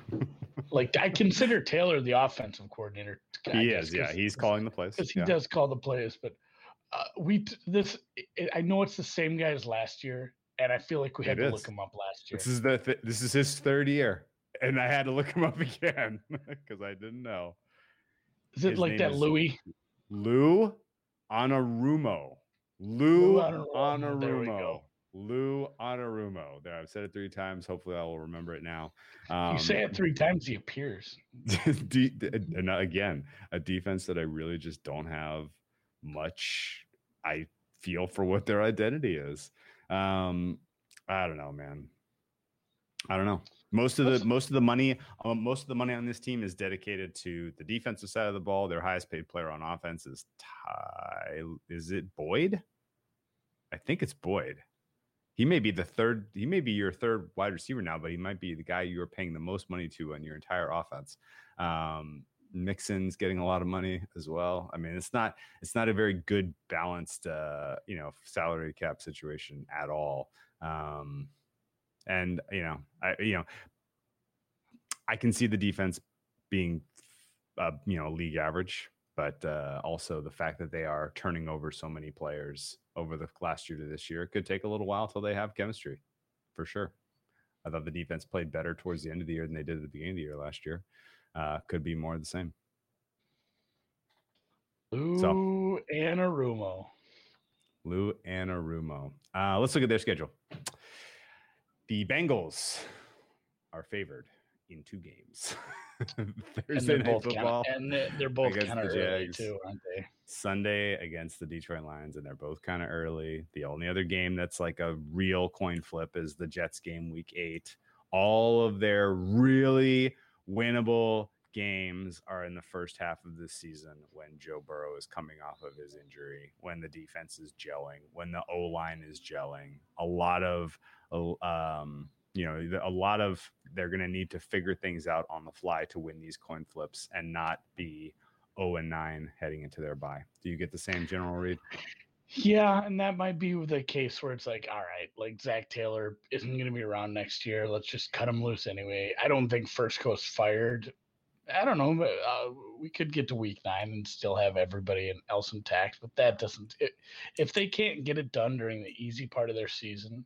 like I consider Taylor the offensive coordinator. I he is, yeah. He's calling the plays because he yeah. does call the plays. But uh, we this I know it's the same guy as last year, and I feel like we had it to is. look him up last year. This is the th- this is his third year, and I had to look him up again because I didn't know. Is it his like that Louis? Lou Anarumo. Lou. Anarumo. Lou Anarumo. There, I've said it three times. Hopefully, I will remember it now. Um, you say it three times, he appears. and again, a defense that I really just don't have much. I feel for what their identity is. Um, I don't know, man. I don't know. Most of the most of the money, um, most of the money on this team is dedicated to the defensive side of the ball. Their highest paid player on offense is Ty. Is it Boyd? I think it's Boyd he may be the third he may be your third wide receiver now but he might be the guy you're paying the most money to on your entire offense um, Mixon's getting a lot of money as well. I mean, it's not it's not a very good balanced uh, you know salary cap situation at all. Um, and you know, I you know, I can see the defense being uh, you know league average, but uh, also the fact that they are turning over so many players over the last year to this year. It could take a little while till they have chemistry, for sure. I thought the defense played better towards the end of the year than they did at the beginning of the year last year. Uh, could be more of the same. Lou so, Anarumo. Lou Anarumo. Uh, let's look at their schedule. The Bengals are favored in two games. Thursday night football, kinda, and they're both kind of early too, aren't they? Sunday against the Detroit Lions, and they're both kind of early. The only other game that's like a real coin flip is the Jets game, Week Eight. All of their really winnable games are in the first half of the season when Joe Burrow is coming off of his injury, when the defense is gelling, when the O line is gelling. A lot of um, you know, a lot of they're going to need to figure things out on the fly to win these coin flips and not be 0 and 9 heading into their bye. Do you get the same general read? Yeah, and that might be the case where it's like, all right, like Zac Taylor isn't going to be around next year. Let's just cut him loose anyway. I don't think First Coast fired. I don't know. Uh, we could get to week nine and still have everybody else intact, but that doesn't. It, if they can't get it done during the easy part of their season,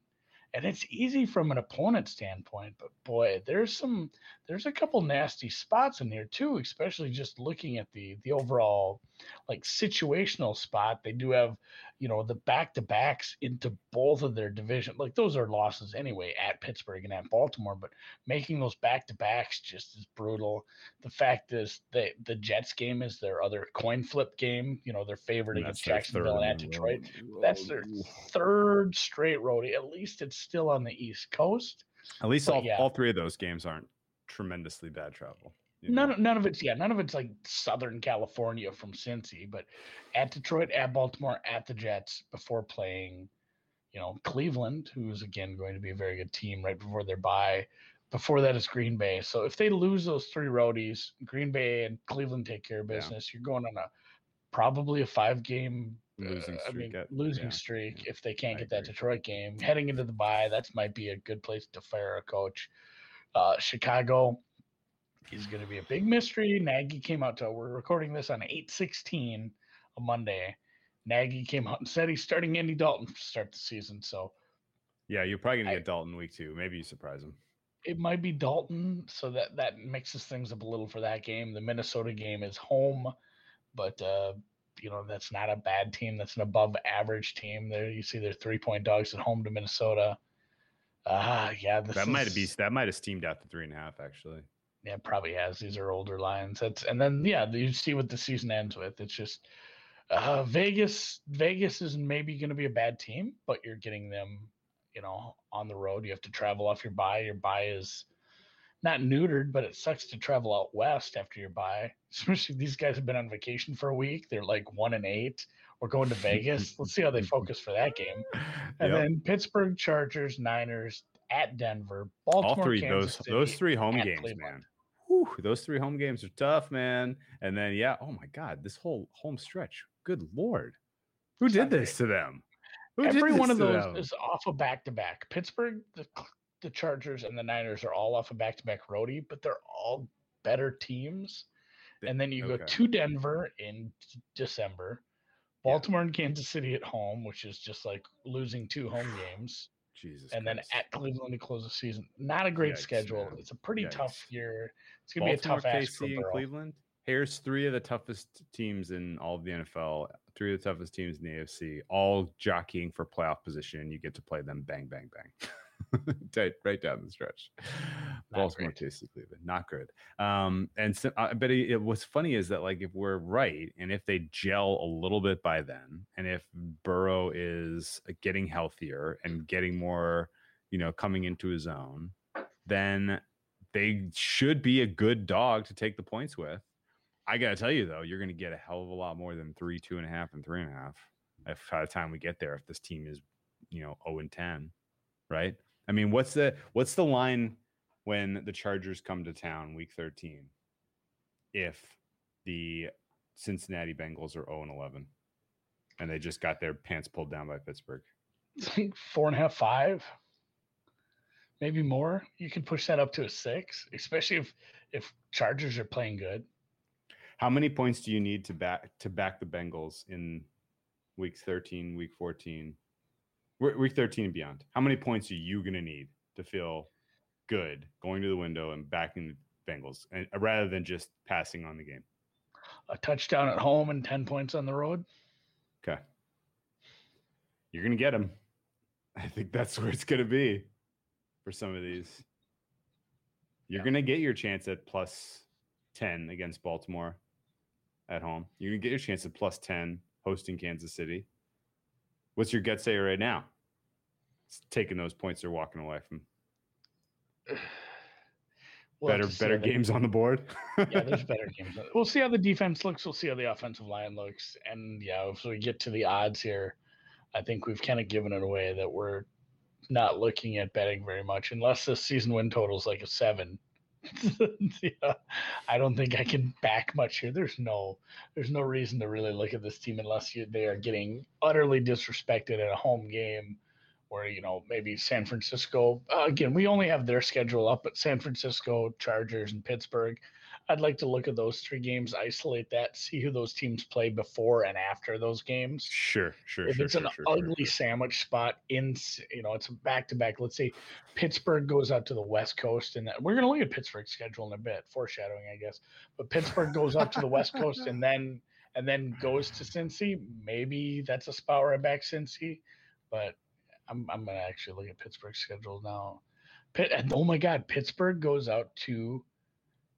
and it's easy from an opponent standpoint but boy there's some there's a couple nasty spots in here too, especially just looking at the the overall like situational spot. They do have, you know, the back to backs into both of their division. Like those are losses anyway at Pittsburgh and at Baltimore, but making those back to backs just is brutal. The fact is that the Jets game is their other coin flip game. You know, they're favored against Jacksonville and at Detroit. That's their third straight roadie. At least it's still on the East Coast. At least but all, yeah. all three of those games aren't tremendously bad travel. you None, know? of- none of it's yeah, none of it's like Southern California from Cincy, but at Detroit, at Baltimore, at the Jets before playing, you know, Cleveland, who's again going to be a very good team right before their bye. Before that is Green Bay. So if they lose those three roadies, Green Bay and Cleveland take care of Yeah. business. You're going on a probably a five game Losing uh, I streak mean, at- losing yeah, streak yeah. if they can't I get that. Detroit game. Heading into the bye, that might be a good place to fire a coach. Uh, Chicago is going to be a big mystery. Nagy came out to, we're recording this on 8 16, a Monday. Nagy came out and said he's starting Andy Dalton to start the season. So Yeah, you're probably gonna I- get Dalton week two. Maybe you surprise him. it might be Dalton. So that, that mixes things up a little for that game. The Minnesota game is home, but, uh, you know, that's not a bad team. That's an above average team. There you see they're three point dogs at home to Minnesota. Ah, yeah. This That might be is- that might have steamed out to three and a half actually. Yeah, probably has. These are older lines. That's and then yeah, you see what the season ends with. It's just uh Vegas. Vegas is maybe going to be a bad team, but you're getting them, you know, on the road. You have to travel off your bye. Your bye is not neutered, but it sucks to travel out west after your bye. Especially these guys have been on vacation for a week. They're like one and eight. We're going to Vegas. Let's see how they focus for that game. And Yep. then Pittsburgh Chargers, Niners at Denver, Baltimore, all three Kansas those those three home games, Cleveland. man. Whew, those three home games are tough, man. And then yeah, oh my god, this whole home stretch. Good lord, who did this to them? Who Every one of those them? is off a back to back. Pittsburgh, the the Chargers, and the Niners are all off a back to back roadie, but they're all better teams. And then you go to Denver in d- December, Yeah. Baltimore and Kansas City at home, which is just like losing two home games, Jesus, and then at Cleveland to close the season. Not a great Yikes, schedule. man. It's a pretty tough year. It's gonna be a tough ask for KC, and Cleveland. Here's three of the toughest teams in all of the NFL. Three of the toughest teams in the AFC, all jockeying for playoff position. You get to play them bang, bang, bang, right, right down the stretch. Baltimore, great. KC, Cleveland, not good. Um, and so, uh, but it, it, what's funny is that like if we're right, and if they gel a little bit by then, and if Burrow is getting healthier and getting more, you know, coming into his own, then they should be a good dog to take the points with. I gotta tell you though, you're gonna get a hell of a lot more than three, two and a half, and three and a half. If by the time we get there, if this team is, you know, 0 and 10, right? I mean, what's the what's the line when the Chargers come to town week 13? If the Cincinnati Bengals are 0 and 11 and they just got their pants pulled down by Pittsburgh. It's like four and a half, five, maybe more. You can push that up to a six, especially if if Chargers are playing good. How many points do you need to back to back the Bengals in week 13, week 14, we- week 13 and beyond? How many points are you going to need to feel good going to the window and backing the Bengals, and uh, rather than just passing on the game? A touchdown at home and ten points on the road. Okay, you're going to get them. I think that's where it's going to be for some of these. You're Yeah. going to get your chance at plus 10 against Baltimore at home. You're going to get your chance at plus 10 hosting Kansas City. What's your gut say right now? It's taking those points they're walking away from. We'll better better games on the board. yeah, there's better games. We'll see how the defense looks. We'll see how the offensive line looks. And yeah, if we get to the odds here, I think we've kind of given it away that we're not looking at betting very much unless the season win total is like a seven. yeah, I don't think I can back much here. There's no, there's no reason to really look at this team unless you, they are getting utterly disrespected at a home game, where you know maybe San Francisco. Uh, again, we only have their schedule up, but San Francisco, Chargers, and Pittsburgh. I'd like to look at those three games, isolate that, see who those teams play before and after those games. Sure, sure. If sure, it's sure, an sure, ugly sandwich spot in, you know, it's a back to back. Let's say Pittsburgh goes out to the West Coast, and that, we're going to look at Pittsburgh's schedule in a bit, foreshadowing, I guess. But Pittsburgh goes out to the West Coast and then and then goes to Cincy. Maybe that's a spot where I back Cincy, but I'm I'm going to actually look at Pittsburgh's schedule now. Pitt, and oh my God, Pittsburgh goes out to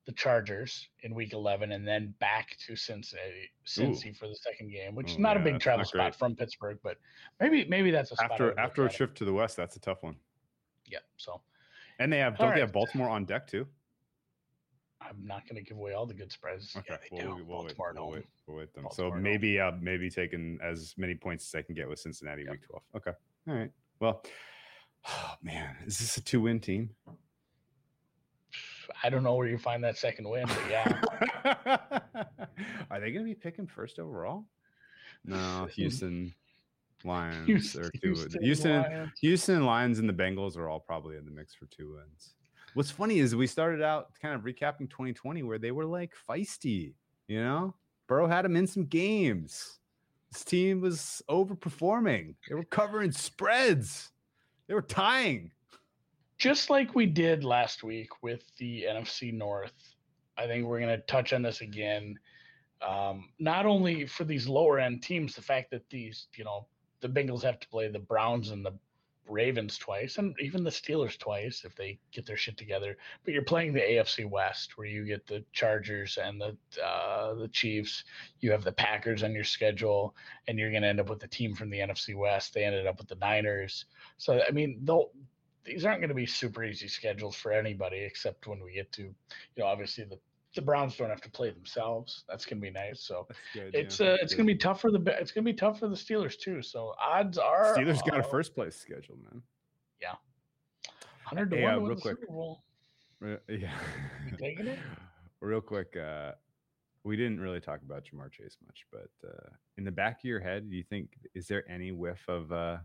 the Chargers in Week 11, and then back to Cincinnati, Cincy for the second game, which is Oh, not a big travel spot great. from Pittsburgh, but maybe maybe that's a spot After after a shift to the west, that's a tough one. Yeah, so And they have All don't they have Baltimore on deck too? I'm not going to give away all the good surprises. Okay, Yeah, they we'll, do. we'll, Baltimore at we'll, wait, we'll wait them. Baltimore so maybe uh maybe taking as many points as I can get with Cincinnati Yep. week twelve. Okay, all right. Well, oh man, is this a two win team? I don't know where you find that second win, but yeah, Are they going to be picking first overall? No, Houston Lions Houston, or two. Houston Houston, Lions. Houston Lions and the Bengals are all probably in the mix for two wins. What's funny is we started out kind of recapping 2020 where they were like feisty, you know? Burrow had them in some games. This team was overperforming. They were covering spreads. They were tying. Just like we did last week with the NFC North, I think we're going to touch on this again. Um, not only for these lower end teams, the fact that these, you know, the Bengals have to play the Browns and the Ravens twice, and even the Steelers twice if they get their shit together. But you're playing the AFC West, where you get the Chargers and the uh, the Chiefs. You have the Packers on your schedule, and you're going to end up with a team from the NFC West. They ended up with the Niners. So I mean, they'll these aren't going to be super easy schedules for anybody except when we get to, you know, obviously the the Browns don't have to play themselves. That's going to be nice. So good. it's uh it's going to be tough for the it's going to be tough for the Steelers too. So odds are Steelers got a first place schedule, man. Yeah, 100 to Hey, 1 uh, real quick. Super Bowl. Re- Yeah. Taking it? Real quick, uh, we didn't really talk about Ja'Marr Chase much, but uh, in the back of your head, do you think is there any whiff of uh,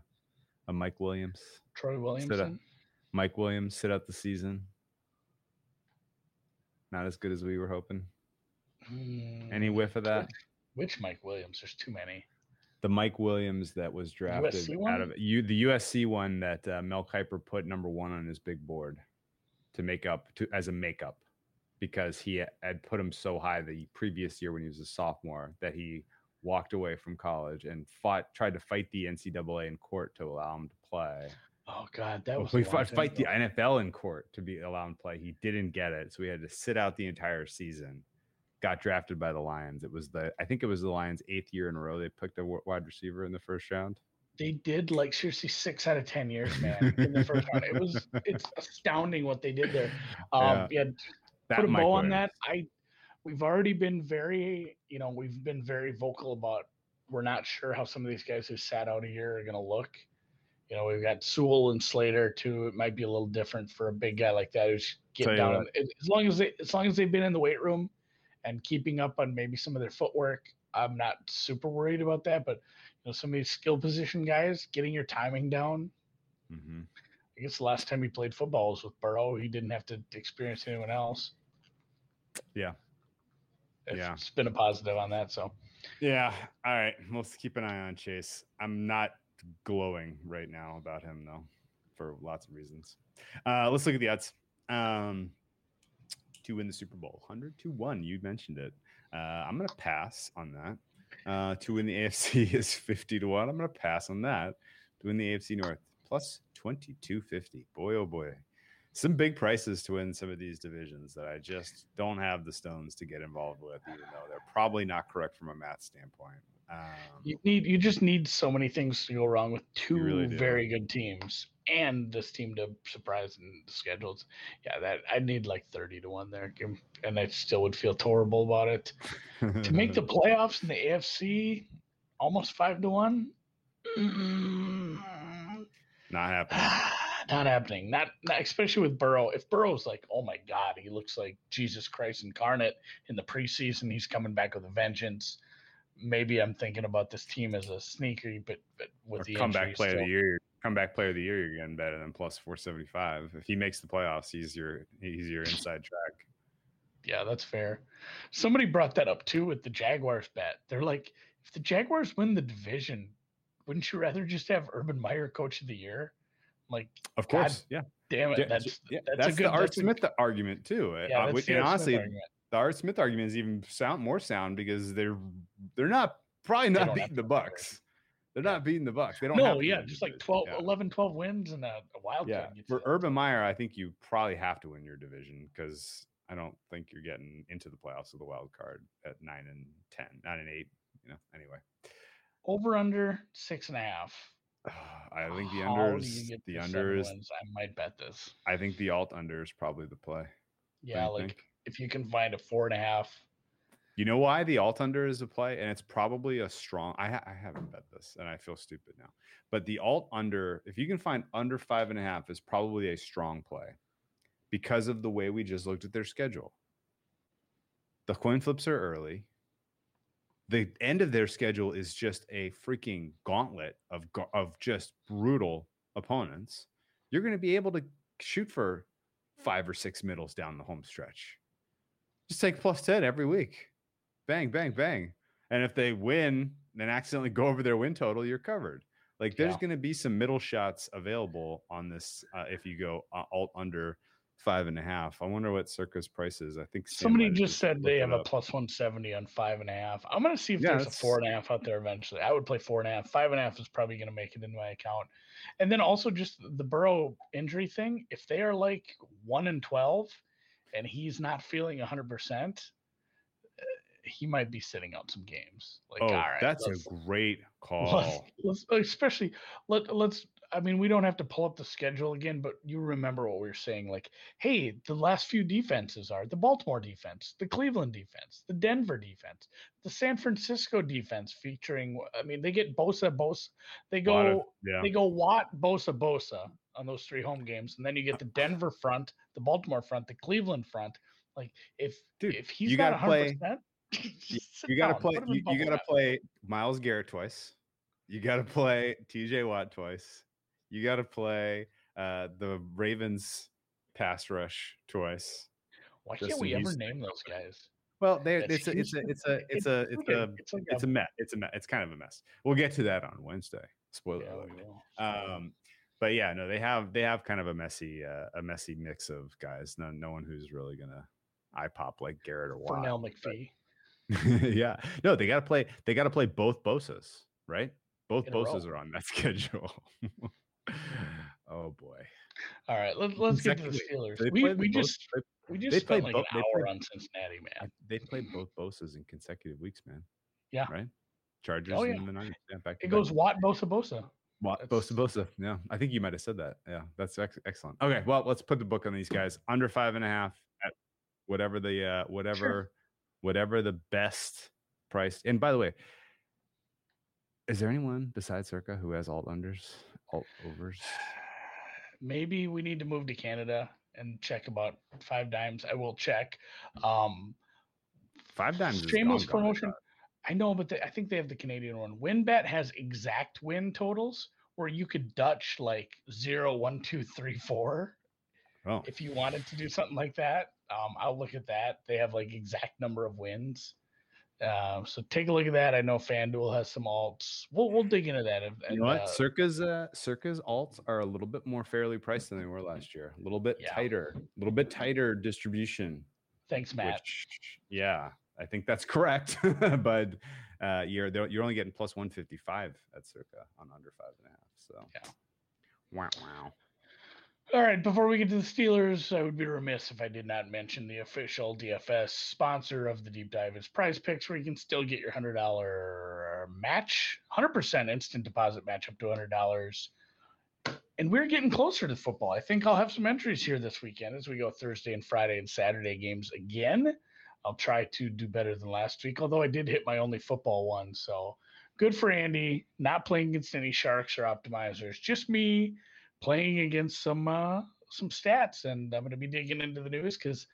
a Mike Williams? Troy Sit Williamson. Mike Williams sit out the season. Not as good as we were hoping. Any Hmm, whiff of that? Which Mike Williams? There's too many. The Mike Williams that was drafted out of you, the USC one that uh, Mel Kiper put number one on his big board to make up to as a makeup because he had put him so high the previous year when he was a sophomore that he walked away from college and fought tried to fight the NCAA in court to allow him to play. Oh God, that was. we fought, fight the. NFL in court to be allowed to play. He didn't get it, so we had to sit out the entire season. Got drafted by the Lions. It was the I think it was the Lions' eighth year in a row they picked a wide receiver in the first round. They did like seriously six out of ten years, man, in the first round. It was it's astounding what they did there. Um, yeah, That put a bow on that. I we've already been very, you know, we've been very vocal about we're not sure how some of these guys who sat out a year are going to look. You know, we've got Sewell and Slater too. It might be a little different for a big guy like that who's getting down. As long as they, as long as they've been in the weight room and keeping up on maybe some of their footwork, I'm not super worried about that. But you know, some of these skill position guys getting your timing down. Mhm. I guess the last time he played football was with Burrow. He didn't have to experience anyone else. Yeah. It's, Yeah. it's been a positive on that. So Yeah. All right. Let's keep an eye on Chase. I'm not glowing right now about him though, for lots of reasons. Uh, let's look at the odds. Um, to win the Super Bowl, hundred to one. You mentioned it. Uh, I'm gonna pass on that. Uh, to win the AFC is fifty to one. I'm gonna pass on that. To win the AFC North plus twenty two fifty. Boy, oh boy, some big prices to win some of these divisions that I just don't have the stones to get involved with, even though they're probably not correct from a math standpoint. Um, you need you just need so many things to go wrong with two really very good teams and this team to surprise in the schedules. Yeah, that I'd need like thirty to one there, and I still would feel horrible about it. To make the playoffs in the AFC, almost five to one. Mm, not happening. not happening. Not, not especially with Burrow. If Burrow's like, oh my God, he looks like Jesus Christ incarnate in the preseason. He's coming back with a vengeance. Maybe I'm thinking about this team as a sneaker, but but with Or the comeback player of the year. Comeback player of the year, you're getting better than plus 475. If he makes the playoffs, he's your he's your inside track. Yeah, that's fair. Somebody brought that up too with the Jaguars bet. They're like, if the Jaguars win the division, wouldn't you rather just have Urban Meyer coach of the year? Like, Of God course, yeah. damn it, Yeah, that's yeah, that's, that's, a good the Art a- Smith argument too. Uh, yeah, uh, that's which- the and honestly. The Art Smith argument is even sound more sound because they're they're not probably not beating the. Bucs. They're Yeah. not beating the Bucs. They don't. have No, yeah, just like division. 12, Yeah. 11, 12 wins and a, a wild Yeah, for. Urban Meyer, I think you probably have to win your division because I don't think you're getting into the playoffs with a wild card at nine and ten, nine and eight. You know, anyway. Over under six and a half. I think the do unders, the seven unders. I might bet this. I think the alt under is probably the play. Yeah, like think? If you can find a four and a half. You know why the alt under is a play, and it's probably a strong. I, ha- I haven't bet this, and I feel stupid now. But the alt under, if you can find under five and a half, is probably a strong play because of the way we just looked at their schedule. The coin flips are early. The end of their schedule is just a freaking gauntlet of of just brutal opponents. You're going to be able to shoot for five or six middles down the home stretch. Just take plus 10 every week. Bang, bang, bang. And if they win and accidentally go over their win total, you're covered. Like there's Yeah. going to be some middle shots available on this uh, if you go uh, alt under five and a half. I wonder what Circa's price is. I think Sam Somebody just said they have it a plus 170 on five and a half. I'm going to see if Yeah, there's a four and a half out there eventually. I would play four and a half. Five and a half is probably going to make it into my account. And then also just the Burrow injury thing. If they are like one and 12 and he's not feeling 100%, uh, he might be sitting out some games. Like, Oh, all right, that's a great let's, call. let's especially let let's I mean we don't have to pull up the schedule again, but you remember what we were saying like, hey, the last few defenses are the Baltimore defense, the Cleveland defense, the Denver defense, the San Francisco defense featuring I mean they get Bosa Bosa they Lot of- go yeah. they go Watt Bosa Bosa on those three home games and then you get the Denver front, the Baltimore front, the Cleveland front. Like if Dude, if he's you gotta play- 100%, you, just sit you play put him in you, you gotta play Myles Garrett twice. You gotta play TJ Watt twice. You gotta play uh the Ravens pass rush twice. Why can't we ever name those guys? Well, they it's a, it's a it's a it's a it's a- a it's like it's a mess. It's a mess. It's kind of a mess. We'll get to that on Wednesday. Spoiler alert. Um, but yeah, no, they have they have kind of a messy uh, a messy mix of guys. No, no one who's really gonna eye pop like Garrett or Watt. Pernell McPhee. yeah, no, they got to play. They got to play both Bosas, right? Both. Bosas are on that schedule. oh boy, All right, let, let's get to the Steelers. They We, we just we just spent like an both- they hour played- on Cincinnati, man. they played both Bosas in consecutive weeks, man. Yeah. right. Chargers Oh, yeah. and the Niners. Yeah, back It back. goes Watt Bosa Bosa. That's- Bosa Bosa. Yeah, I think you might have said that. Yeah, that's ex- excellent. Okay, well, let's put the book on these guys under five and a half at whatever the uh, whatever whatever the best price. And by the way, is there anyone besides Circa who has alt unders, alt overs? Maybe we need to move to Canada and check about five dimes. I will check. Um, Five dimes. shameless gone, gone, I promotion. I know, but they, I think they have the Canadian one. WinBet has exact win totals where you could Dutch like zero, one, two, three, four. Oh, if you wanted to do something like that, um, I'll look at that. They have like exact number of wins. Um, so take a look at that. I know FanDuel has some alts. We'll we'll dig into that. And, you know what? uh, Circa's uh, Circa's alts are a little bit more fairly priced than they were last year. A little bit Yeah. tighter, a little bit tighter distribution. thanks, Matt. Which, yeah, I think that's correct. but uh, you're you're only getting plus one fifty five at circa on under five and a half. So Yeah. wow, wow. All right, before we get to the Steelers, I would be remiss if I did not mention the official DFS sponsor of the deep dive is Prize Picks, where you can still get your hundred dollar match, hundred percent instant deposit match up to hundred dollars. And we're getting closer to football. I think I'll have some entries here this weekend as we go Thursday and Friday and Saturday games again. I'll try to do better than last week, although I did hit my only football one. So good for Andy. Not playing against any sharks or optimizers, just me playing against some uh, some stats, and I'm going to be digging into the news because,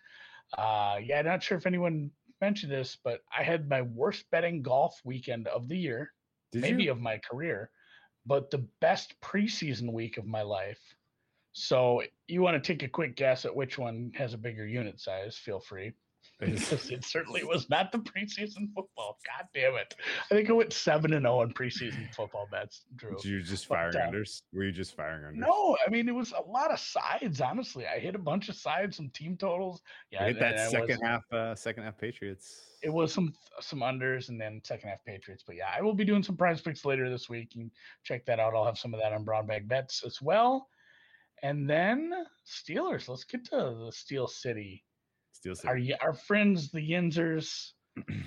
uh, yeah, not sure if anyone mentioned this, but I had my worst betting golf weekend of the year, Did maybe you? of my career, but the best preseason week of my life. So you want to take a quick guess at which one has a bigger unit size? Feel free. Because it certainly was not the preseason football. God damn it! I think I went seven and zero in preseason football bets. Drew. Did you just But, firing uh, unders? Were you just firing unders? No, I mean it was a lot of sides. Honestly, I hit a bunch of sides, some team totals. Yeah, hit that and I was- second half, uh, second half Patriots. it was some some unders and then second half Patriots. But yeah, I will be doing some prize picks later this week. You can check that out. I'll have some of that on brown bag bets as well. And then Steelers. Let's get to the Steel City. Steel City. Our our friends, the Yinzers.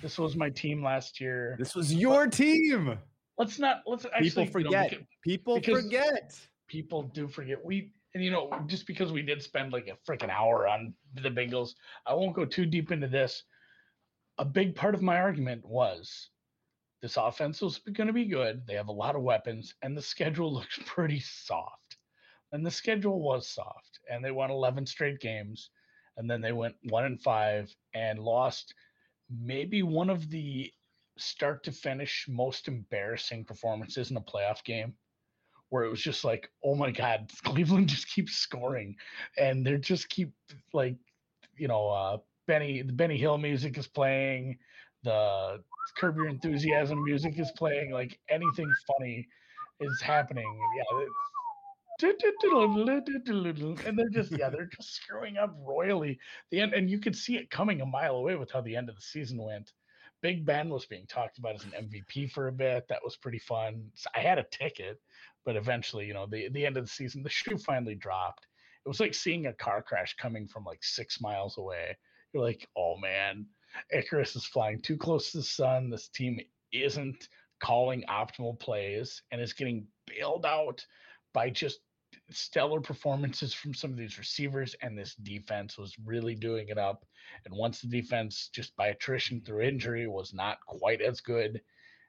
This was my team last year. This was your team. Let's not let's actually People you know, forget. People because- forget. people do forget we and you know just because we did spend like a freaking hour on the Bengals, I won't go too deep into this. A big part of my argument was this offense was going to be good. They have a lot of weapons, and the schedule looks pretty soft. And the schedule was soft, and they won 11 straight games, and then they went one and five and lost maybe one of the start to finish most embarrassing performances in a playoff game where it was just like, oh my God, Cleveland just keeps scoring. And they're just keep like, you know, uh Benny the Benny Hill music is playing, the Curb Your Enthusiasm music is playing, like anything funny is happening. Yeah. And they're just yeah, they're just screwing up royally. The end and you could see it coming a mile away with how the end of the season went. Big Ben was being talked about as an MVP for a bit. That was pretty fun. So I had a ticket, but eventually, you know, the the end of the season, the shoe finally dropped. It was like seeing a car crash coming from like six miles away. You're like, oh man, Icarus is flying too close to the sun. This team isn't calling optimal plays and is getting bailed out by just stellar performances from some of these receivers and this defense was really doing it up. And once the defense just by attrition through injury was not quite as good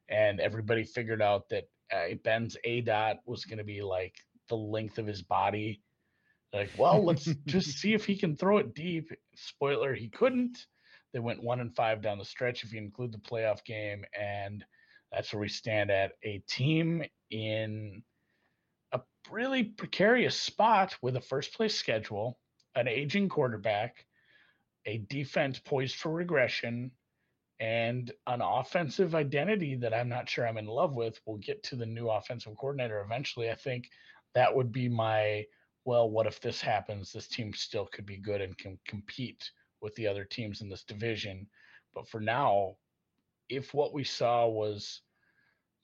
and everybody figured out that uh, ben's aDOT was going to be like the length of his body like well let's just see if he can throw it deep. Spoiler he couldn't. They went one and five down the stretch if you include the playoff game and that's where we stand at. A team in really precarious spot with a first place schedule, an aging quarterback, a defense poised for regression, and an offensive identity that I'm not sure I'm in love with. We'll get to the new offensive coordinator eventually. I think that would be my well, what if this happens? This team still could be good and can compete with the other teams in this division. But for now, if what we saw was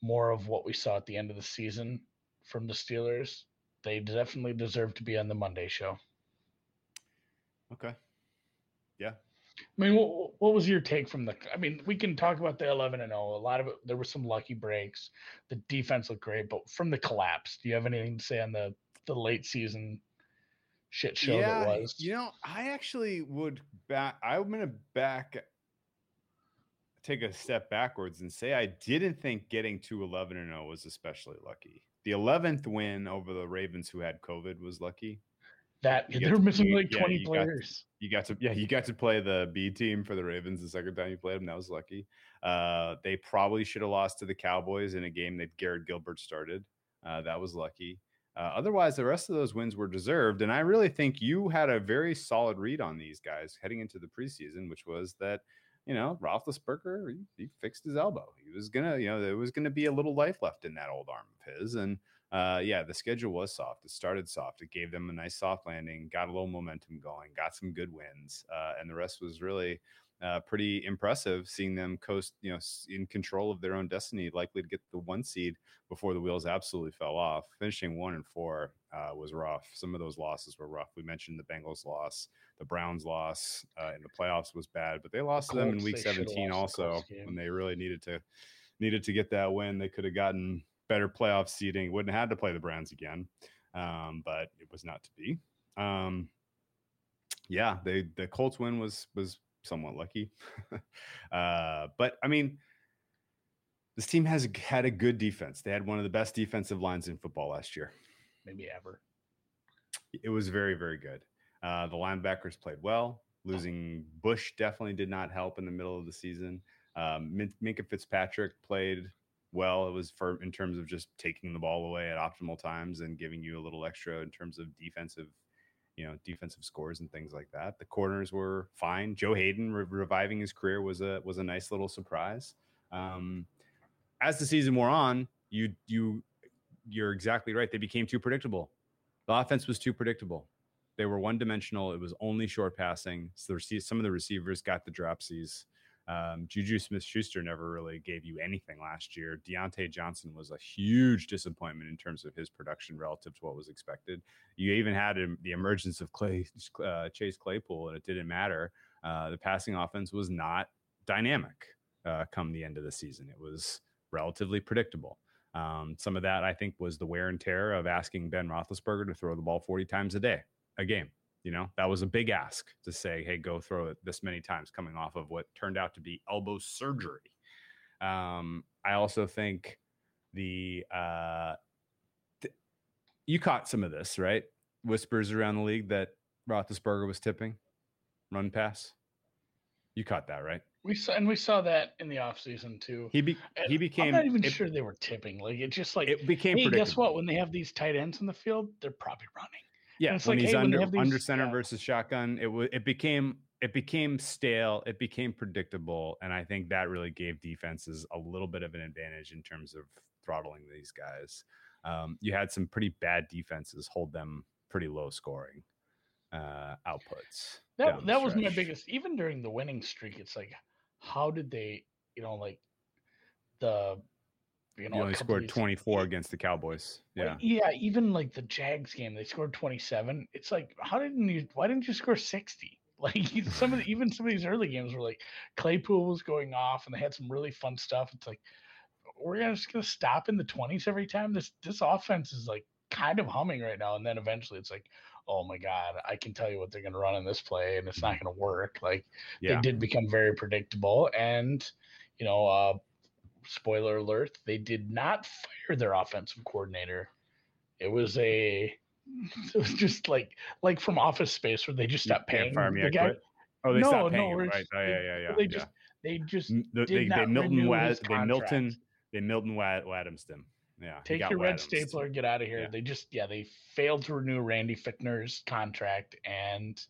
more of what we saw at the end of the season from the Steelers, they definitely deserve to be on the Monday show. Okay. Yeah. I mean, what, what was your take from the? I mean, we can talk about the 11 and 0. A lot of it, there were some lucky breaks. The defense looked great, but from the collapse, do you have anything to say on the the late season shit show that was? You know, I actually would back. I'm gonna back. Take a step backwards and say I didn't think getting to 11 and 0 was especially lucky. The 11th win over the Ravens, who had COVID, was lucky. that you they're missing you- like yeah, 20 you got players. You got to, yeah, you got to play the B team for the Ravens the second time you played them. That was lucky. Uh, they probably should have lost to the Cowboys in a game that Garrett Gilbert started. Uh, that was lucky. Uh, otherwise, the rest of those wins were deserved. And I really think you had a very solid read on these guys heading into the preseason, which was that, you know, Roethlisberger, he, he fixed his elbow. He was to, you know, there was to be a little life left in that old arm of his. And uh, yeah, the schedule was soft. It started soft. It gave them a nice soft landing, got a little momentum going, got some good wins, uh, and the rest was really uh, pretty impressive. Seeing them coast, you know, in control of their own destiny, likely to get the one seed before the wheels absolutely fell off. Finishing one and four uh, was rough. Some of those losses were rough. We mentioned the Bengals loss, the Browns loss uh, in the playoffs was bad, but they lost to them in week 17 lost the also when they really needed to needed to get that win. They could have gotten better playoff seeding. Wouldn't have had to play the Browns again, um, but it was not to be. Um, yeah, they the Colts win was was somewhat lucky, uh, but I mean, this team has had a good defense. They had one of the best defensive lines in football last year. Maybe ever. It was very very good. Uh, the linebackers played well. Losing Bush definitely did not help in the middle of the season. Um, Min- Minkah Fitzpatrick played well. It was for in terms of just taking the ball away at optimal times and giving you a little extra in terms of defensive you know defensive scores and things like that. The corners were fine. Joe Haden re- reviving his career was a was a nice little surprise. Um, as the season wore on, you you you're exactly right. They became too predictable. The offense was too predictable. They were one dimensional. It was only short passing. So some of the receivers got the dropsies. Um, Juju Smith Schuster never really gave you anything last year. Diontae Johnson was a huge disappointment in terms of his production relative to what was expected. You even had the emergence of Clay, uh, Chase Claypool, and it didn't matter. Uh, the passing offense was not dynamic uh, come the end of the season. It was relatively predictable. Um, some of that, I think, was the wear and tear of asking Ben Roethlisberger to throw the ball 40 times a day, a game. You know, that was a big ask to say, hey, go throw it this many times coming off of what turned out to be elbow surgery. Um, I also think the, uh, th- you caught some of this, right? Whispers around the league that Roethlisberger was tipping run pass. You caught that, right? We saw, and we saw that in the offseason too. He be, he became. I'm not even it, sure they were tipping. Like it just like it became. Hey, guess what? When they have these tight ends in the field, they're probably running. Yeah, when like, he's hey, under when these, under center yeah. versus shotgun, it was it became it became stale. It became predictable, and I think that really gave defenses a little bit of an advantage in terms of throttling these guys. Um, you had some pretty bad defenses hold them pretty low scoring uh, outputs. That that was my biggest. Even during the winning streak, it's like, how did they? You know, like the you know, only scored 24 against the Cowboys. Yeah. yeah. Even like the Jags game, they scored 27. It's like, how didn't you, why didn't you score 60? Like some of the, even some of these early games were like Claypool was going off and they had some really fun stuff. It's like, we're just going to stop in the 20s every time. This, this offense is like kind of humming right now. And then eventually it's like, oh my God, I can tell you what they're going to run in this play and it's not going to work. Like yeah. they did become very predictable. And, you know, uh, spoiler alert, they did not fire their offensive coordinator. It was a it was just like like from Office Space where they just stopped paying the guy. Quit. Oh, they no, stopped paying no, him, right? Oh, yeah, yeah, yeah. They yeah. just they just the, they, they Milton Wad, they Milton they Milton Wad, him. Yeah. Take your red stapler, and get out of here. Yeah. They just yeah, they failed to renew Randy Fichtner's contract and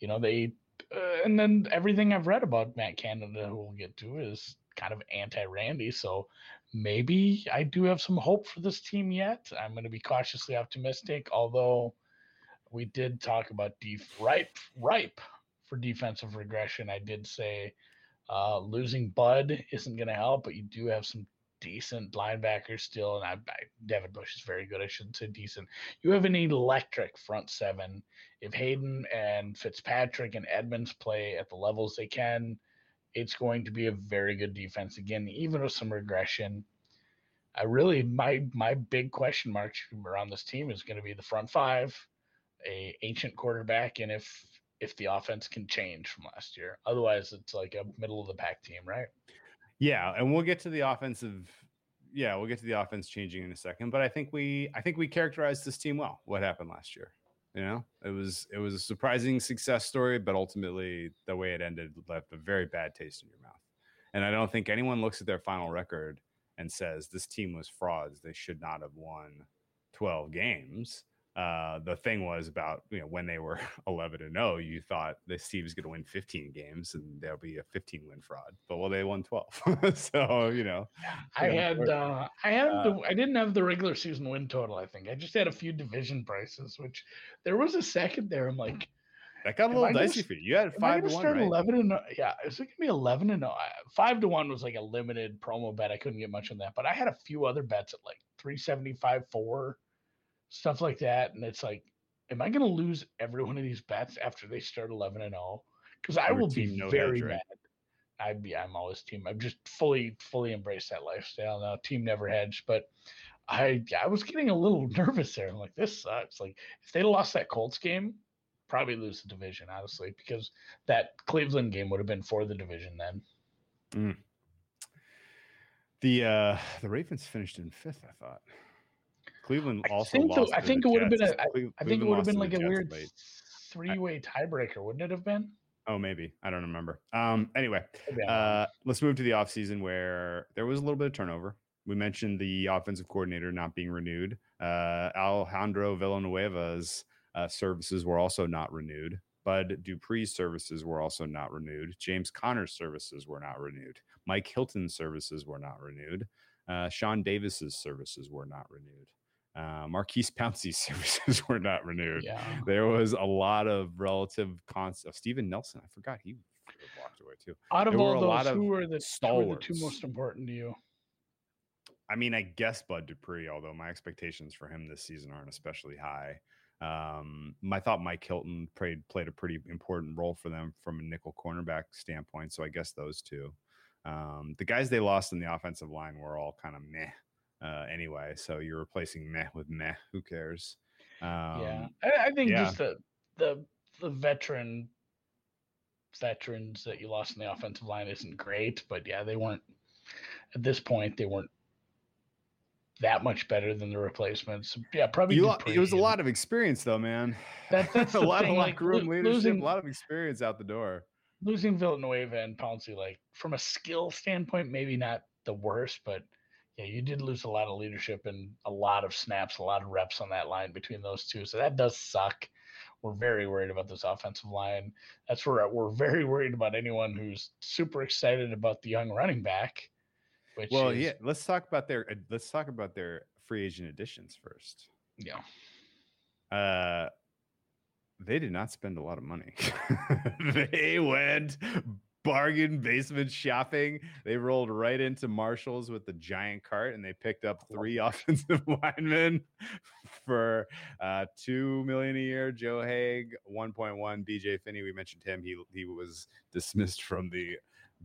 you know, they uh, and then everything I've read about Matt Canada who we'll get to is kind of anti Randy. So maybe I do have some hope for this team yet. I'm going to be cautiously optimistic, although we did talk about def- ripe, ripe for defensive regression. I did say uh, losing Bud isn't going to help, but you do have some decent linebackers still, and I, I, Devin Bush is very good. I shouldn't say decent. You have an electric front seven. If Haden and Fitzpatrick and Edmonds play at the levels they can, it's going to be a very good defense again, even with some regression. I really my my big question mark around this team is going to be the front five, a ancient quarterback, and if if the offense can change from last year. Otherwise, it's like a middle of the pack team, right? Yeah, and we'll get to the offensive. Yeah, we'll get to the offense changing in a second, but I think we I think we characterized this team well. What happened last year? You know, it was it was a surprising success story, but ultimately the way it ended left a very bad taste in your mouth. And I don't think anyone looks at their final record and says this team was frauds. They should not have won 12 games. Uh, the thing was about you know when they were 11 and 0 you thought this team is going to win 15 games and there'll be a 15 win fraud but well they won 12 so you know i had uh, i had uh, the, i didn't have the regular season win total i think i just had a few division prices which there was a second there i'm like that got a little dicey for you. You had five to one, start right? Eleven and yeah, it's gonna be eleven and five to one was like a limited promo bet. I couldn't get much on that, but I had a few other bets at like three seventy five, four, stuff like that. And it's like, am I going to lose every one of these bets after they start 11 and 0? Because I will be no very right? mad. I'd be, I'm always team. I've just fully, fully embraced that lifestyle now. Team never hedged, but I, I was getting a little nervous there. I'm like, this sucks. Like, if they lost that Colts game, probably lose the division, honestly, because that Cleveland game would have been for the division then. Mm. The uh the Ravens finished in fifth, I thought. Cleveland also I think, lost. I think it would have been a. I, I think it would have been like a weird three-way tiebreaker, wouldn't it have been? Oh, maybe. I don't remember. Um, anyway, uh, let's move to the offseason where there was a little bit of turnover. We mentioned the offensive coordinator not being renewed. Uh, Alejandro Villanueva's uh, services were also not renewed. Bud Dupree's services were also not renewed. James Conner's services were not renewed. Mike Hilton's services were not renewed. Uh, Sean Davis's services were not renewed. Uh, Maurkice Pouncey's services were not renewed. Yeah. There was a lot of relative cons of Steven Nelson. I forgot he walked away too. Out of There all those, of who are the who are the two most important to you? I mean, I guess Bud Dupree, although my expectations for him this season aren't especially high. Um, I thought Mike Hilton played played a pretty important role for them from a nickel cornerback standpoint. So I guess those two. Um, the guys they lost in the offensive line were all kind of meh uh, anyway. So you're replacing meh with meh. Who cares? Um, yeah, I, I think yeah. just the the the veteran veterans that you lost in the offensive line isn't great, but yeah, they weren't at this point. They weren't that much better than the replacements. Yeah, probably. You, it was a lot of experience, though, man. That- that's a lot thing, of like, room leadership, losing- a lot of experience out the door. losing Villanueva and Pouncey, like from a skill standpoint, maybe not the worst, but yeah, you did lose a lot of leadership and a lot of snaps, a lot of reps on that line between those two. So that does suck. We're very worried about this offensive line. That's where we're very worried about anyone who's super excited about the young running back. Well, is, yeah. Let's talk about their uh, let's talk about their free agent additions first. yeah. Uh, they did not spend a lot of money. they went bargain basement shopping. They rolled right into Marshalls with the giant cart, and they picked up three offensive linemen for uh, two million a year. Joe Haeg, one point one. BJ Finney, we mentioned him. He he was dismissed from the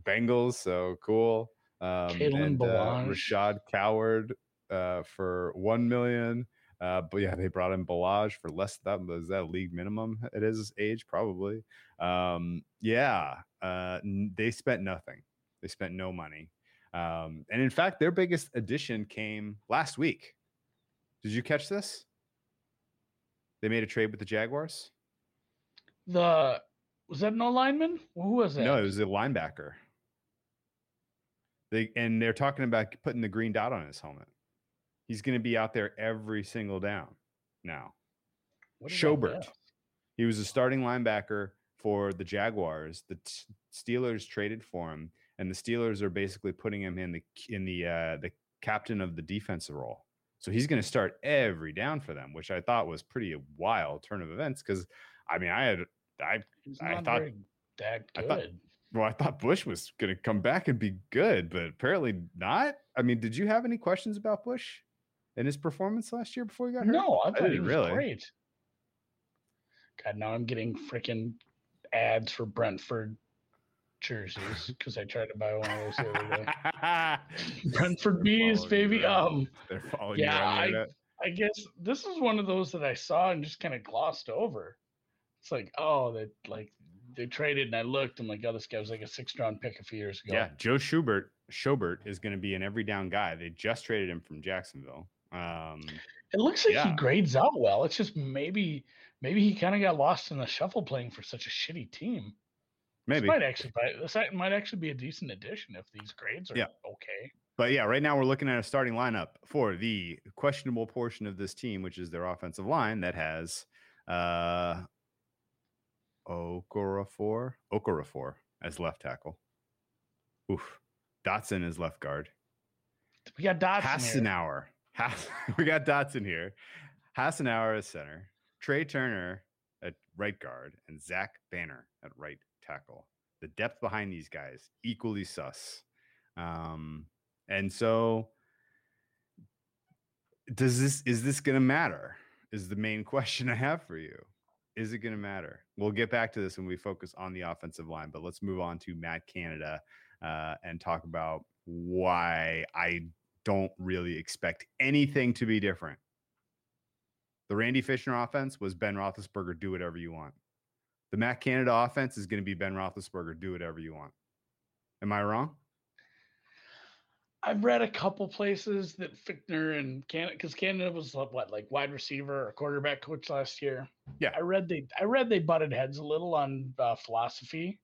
Bengals, so cool. Um, and uh, Rashad Coward uh, for one million. Uh, but yeah, they brought in Balaj for less. That was that league minimum at his age, probably. Um, yeah, uh, they spent nothing. They spent no money. Um, and in fact, their biggest addition came last week. Did you catch this? They made a trade with the Jaguars. The was that no lineman? Who was it? No, it was a linebacker. They and they're talking about putting the green dot on his helmet. He's going to be out there every single down now. What is that Schobert. He was a starting linebacker for the Jaguars. The t- Steelers traded for him, and the Steelers are basically putting him in the in the uh, the captain of the defensive role. So he's going to start every down for them, which I thought was pretty wild turn of events. Because I mean, I had I I thought- that I thought- well, I thought Bush was going to come back and be good, but apparently not. I mean, did you have any questions about Bush and his performance last year before he got hurt? No, I thought he didn't was really. great. God, now I'm getting freaking ads for Brentford jerseys because I tried to buy one of those the other day. Brentford bees, baby. Um, They're following yeah, you I- I guess this is one of those that I saw and just kind of glossed over. It's like, oh, that like they traded, and I looked. I'm like, oh, this guy was like a sixth round pick a few years ago. Yeah, Joe Schubert Schobert is going to be an every down guy. They just traded him from Jacksonville. Um, It looks like Yeah. he grades out well. It's just maybe maybe he kind of got lost in the shuffle playing for such a shitty team. maybe, This might actually this might actually be a decent addition if these grades are Yeah. okay. but yeah, right now we're looking at a starting lineup for the questionable portion of this team, which is their offensive line that has uh, Okorafor Okorafor as left tackle. Oof, Dotson is left guard. We got Dotson. Hassenauer. Hass- we got Dotson here. Hassenauer as center. Trai Turner at right guard and Zach Banner at right tackle. The depth behind these guys equally sus. Um, and so does this is this going to matter? Is the main question I have for you. Is it going to matter? We'll get back to this when we focus on the offensive line, but let's move on to Matt Canada uh, and talk about why I don't really expect anything to be different. The Randy Fichtner offense was Ben Roethlisberger, do whatever you want. The Matt Canada offense is going to be Ben Roethlisberger, do whatever you want. Am I wrong? I've read a couple places that Fichtner and Canada because Canada was like, what like wide receiver or quarterback coach last year. Yeah. I read they I read they butted heads a little on uh, philosophy,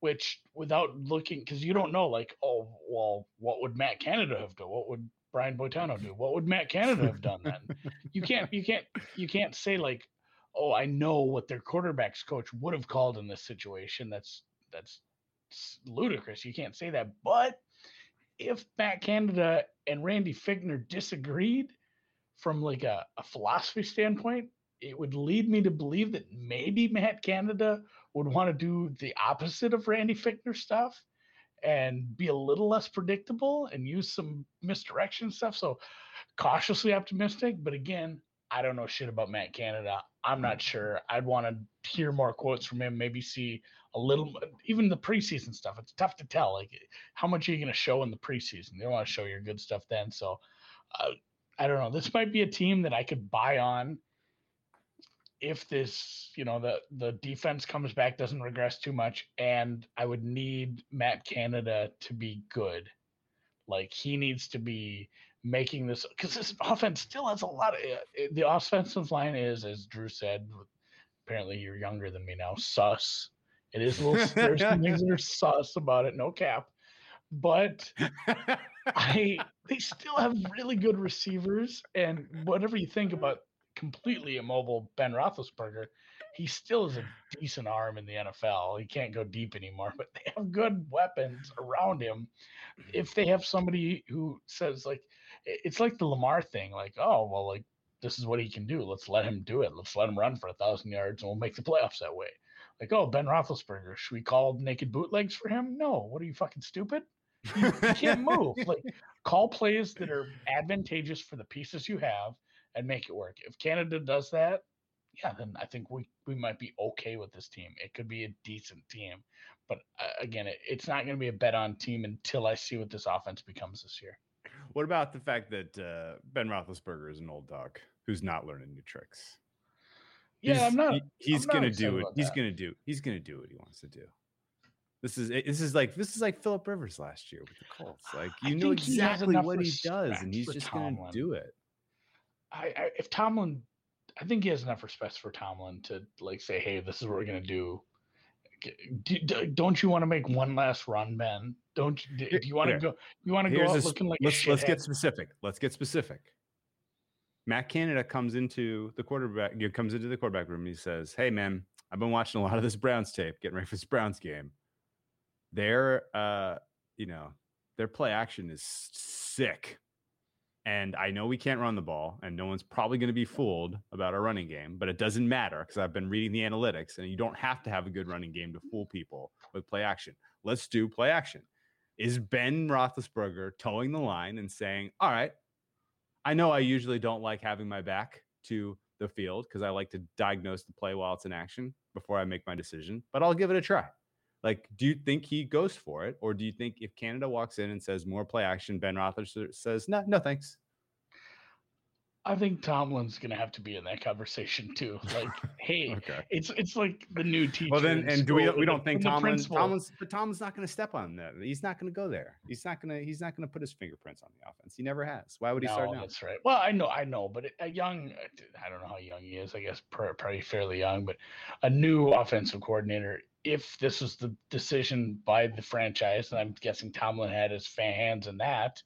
which without looking because you don't know like oh well what would Matt Canada have done? What would Brian Boitano do? What would Matt Canada have done then? you can't you can't you can't say like oh, I know what their quarterbacks coach would have called in this situation. That's that's ludicrous. You can't say that. But if Matt Canada and Randy Fichtner disagreed from like a, a philosophy standpoint, it would lead me to believe that maybe Matt Canada would want to do the opposite of Randy Fichtner stuff and be a little less predictable and use some misdirection stuff. So cautiously optimistic, but again, I don't know shit about Matt Canada. I'm not sure. I'd want to hear more quotes from him, maybe see a little, even the preseason stuff. It's tough to tell. Like, how much are you going to show in the preseason? They don't want to show your good stuff then. So, uh, I don't know. This might be a team that I could buy on if this, you know, the the defense comes back, doesn't regress too much, and I would need Matt Canada to be good. Like he needs to be making this because this offense still has a lot of uh, the offensive line is, as Drew said. Apparently, you're younger than me now. Sus. It is a little. there's some things that are sus about it. No cap, but I they still have really good receivers, and whatever you think about completely immobile Ben Roethlisberger, he still has a decent arm in the NFL. He can't go deep anymore, but they have good weapons around him. Mm-hmm. If they have somebody who says like, it's like the Lamar thing, like, oh well, like this is what he can do. Let's let him do it. Let's let him run for a thousand yards, and we'll make the playoffs that way. Like, oh, Ben Roethlisberger, should we call naked bootlegs for him? No. What are you fucking stupid? You, you can't move. Like, call plays that are advantageous for the pieces you have and make it work. If Canada does that, yeah, then I think we we might be okay with this team. It could be a decent team, but uh, again, it, it's not going to be a bet on team until I see what this offense becomes this year. What about the fact that uh, Ben Roethlisberger is an old dog who's not learning new tricks? Yeah, he's, I'm not. He, he's I'm gonna not do it. He's that. gonna do. He's gonna do what he wants to do. This is this is like this is like Philip Rivers last year with the Colts. Like I you know he has exactly what he does, and he's just gonna do it. I, I if Tomlin, I think he has enough respect for Tomlin to like say, "Hey, this is what we're gonna do." Do- do- don't you want to make one last run, Ben? Don't you? Do, you want to go? You want to go out this- looking like let's let's get specific. Let's get specific. Matt Canada comes into the quarterback. Comes into the quarterback room. And he says, "Hey, man, I've been watching a lot of this Browns tape, getting ready for this Browns game. Their, uh, you know, their play action is sick, and I know we can't run the ball, and no one's probably going to be fooled about our running game. But it doesn't matter because I've been reading the analytics, and you don't have to have a good running game to fool people with play action. Let's do play action." Is Ben Roethlisberger toeing the line and saying, "All right, I know I usually don't like having my back to the field because I like to diagnose the play while it's in action before I make my decision, but I'll give it a try. Like, do you think he goes for it, or do you think if Canada walks in and says more play action, Ben Roethlisberger says, "No, no, thanks." I think Tomlin's gonna have to be in that conversation too. Like, hey, Okay. it's it's like the new teacher. Well, then, and do we? We don't the- think Tomlin. Tomlin's, but Tomlin's not going to step on that. He's not going to go there. He's not going to. He's not going to put his fingerprints on the offense. He never has. Why would he start now? that's right. Well, I know, I know, but a young, I don't know how young he is. I guess probably fairly young, but a new offensive coordinator. If this was the decision by the franchise, and I'm guessing Tomlin had his hands in that,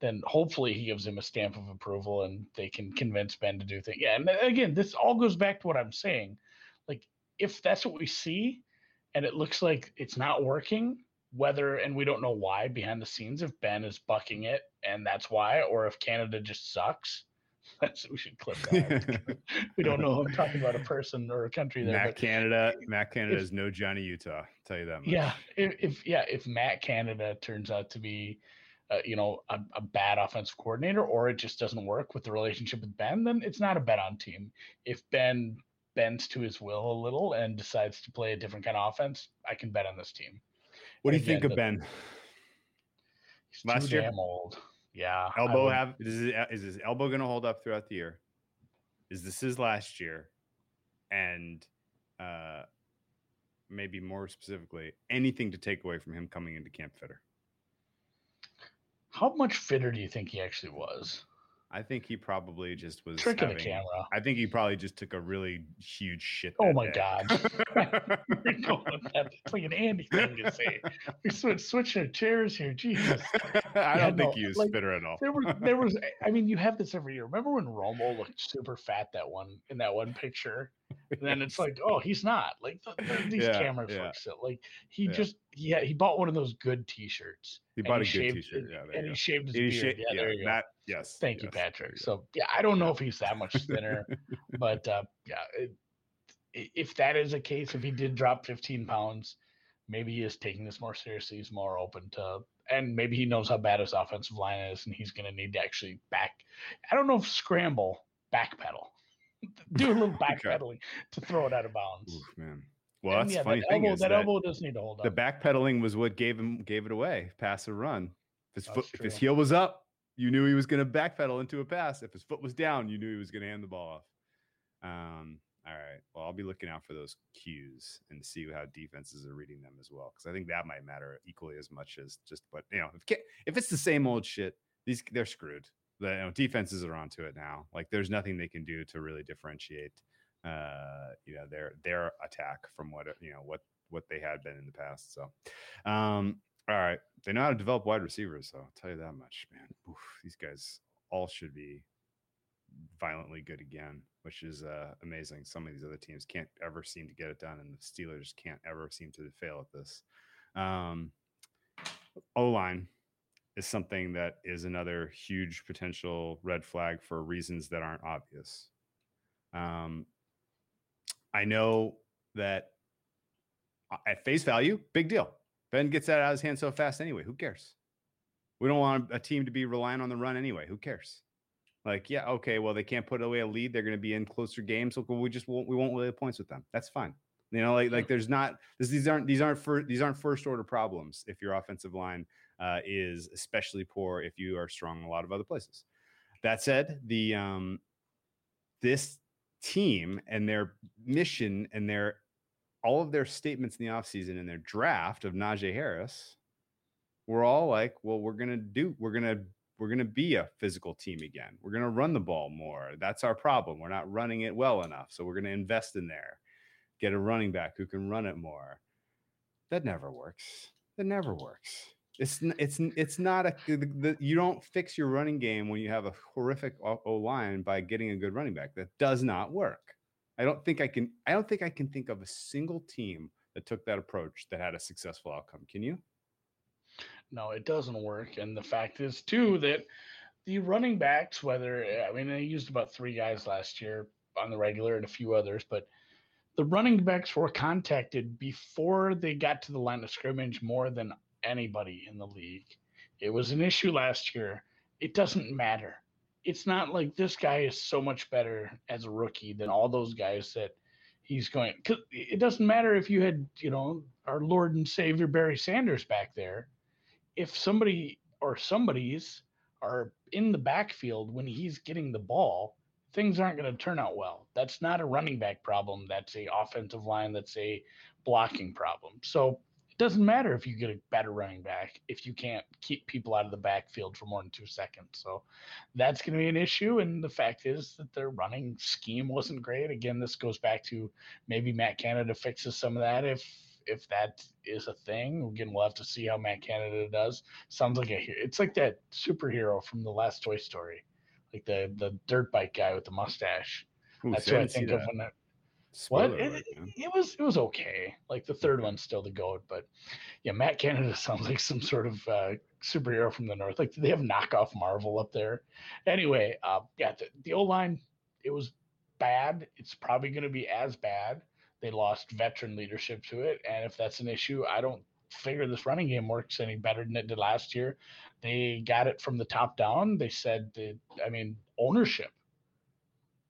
then hopefully he gives him a stamp of approval, and they can convince Ben to do things. Yeah, and again, this all goes back to what I'm saying. Like, if that's what we see, and it looks like it's not working, whether and we don't know why behind the scenes if Ben is bucking it and that's why, or if Canada just sucks. That's we should clip that. we don't know. I'm talking about a person or a country there. Matt Canada. Matt Canada if- is no Johnny Utah. I'll tell you that much. yeah, if, if yeah, if Matt Canada turns out to be, uh, you know, a, a bad offensive coordinator, or it just doesn't work with the relationship with Ben, then it's not a bet on team. If Ben bends to his will a little and decides to play a different kind of offense, I can bet on this team. What do you And think of the- Ben? He's Last too year? damn old. Yeah, elbow would- have is his, is his elbow going to hold up throughout the year? Is this his last year? And uh maybe more specifically, anything to take away from him coming into Camp Fitter? How much fitter do you think he actually was? I think he probably just was Trick of the camera. I think he probably just took a really huge shit. Oh my day. God. We're going with that. It's like an Andy thing to say. We switch switch our chairs here. Jesus. I Yeah, don't think no, he was like, spitter at all. There was there was I mean you have this every year. Remember when Romo looked super fat that one in that one picture? And then it's like, oh, he's not. Like th- th- these Yeah, cameras yeah. still. Like he Yeah. just yeah, he bought one of those good t-shirts. He bought a good T-shirt. Yeah, and you he shaved his go. beard. He sha- yeah, there you go. that yes. Thank you, yes, there Patrick. you. So yeah, I don't know if he's that much thinner, but uh, yeah, it, if that is a case, if he did drop 15 pounds, maybe he is taking this more seriously. He's more open to, and maybe he knows how bad his offensive line is, and he's going to need to actually back. I don't know if scramble, backpedal, do a little backpedaling to throw it out of bounds. Oof, man. Well, And that's yeah, funny that thing elbow, is that that elbow does need to hold the up. backpedaling was what gave him gave it away. Pass or run. If his foot, if his heel was up, you knew he was going to backpedal into a pass. If his foot was down, you knew he was going to hand the ball off. Um, all right. Well, I'll be looking out for those cues and see how defenses are reading them as well, because I think that might matter equally as much as just But you know. If if it's the same old shit, these they're screwed. The you know, defenses are onto it now. Like there's nothing they can do to really differentiate, uh, you know, their their attack from what you know what what they had been in the past. So, um, all right, they know how to develop wide receivers. So I'll tell you that much, man. Oof, these guys all should be violently good again, which is uh, amazing. Some of these other teams can't ever seem to get it done, and the Steelers can't ever seem to fail at this. Um, o line is something that is another huge potential red flag for reasons that aren't obvious. Um, I know that uh, at face value, big deal. Ben gets that out of his hand so fast anyway. Who cares? We don't want a team to be relying on the run anyway. Who cares? Like, yeah, okay, well, they can't put away a lead. They're going to be in closer games. So we just won't we won't lay the points with them. That's fine. You know, like like there's not this, these aren't these aren't for these aren't first order problems if your offensive line uh, is especially poor if you are strong in a lot of other places. That said, the um this team and their mission and their all of their statements in the offseason and their draft of Najee Harris were all like, well, we're gonna do, we're gonna, we're gonna be a physical team again. We're gonna run the ball more. That's our problem. We're not running it well enough. So we're gonna invest in there, get a running back who can run it more. That never works. That never works. It's it's it's not a the, the, you don't fix your running game when you have a horrific O line by getting a good running back. That does not work. I don't think I can. I don't think I can think of a single team that took that approach that had a successful outcome. Can you? No, it doesn't work. And the fact is, too, that the running backs, whether, I mean, they used about three guys last year on the regular and a few others, but the running backs were contacted before they got to the line of scrimmage more than anybody in the league. It was an issue last year. It doesn't matter. It's not like this guy is so much better as a rookie than all those guys that he's going. Cause it doesn't matter if you had, you know, our Lord and Savior Barry Sanders back there if somebody or somebody's are in the backfield when he's getting the ball, things aren't going to turn out well. That's not a running back problem. That's a offensive line. That's a blocking problem. So it doesn't matter if you get a better running back if you can't keep people out of the backfield for more than two seconds. So that's going to be an issue. And the fact is that their running scheme wasn't great. Again, this goes back to maybe Matt Canada fixes some of that if if that is a thing. Again, we'll have to see how Matt Canada does. Sounds like a it's like that superhero from the last Toy Story, like the the dirt bike guy with the mustache. Ooh, That's what I think of that. when that. Spoiler What? alert, It, it was it was okay. Like the third one's still the goat, but yeah, Matt Canada sounds like some sort of uh, superhero from the north. Like do they have knockoff Marvel up there? Anyway, uh, yeah, the, the O line it was bad. It's probably going to be as bad. They lost veteran leadership to it, and if that's an issue, I don't figure this running game works any better than it did last year. They got it from the top down. They said that I mean ownership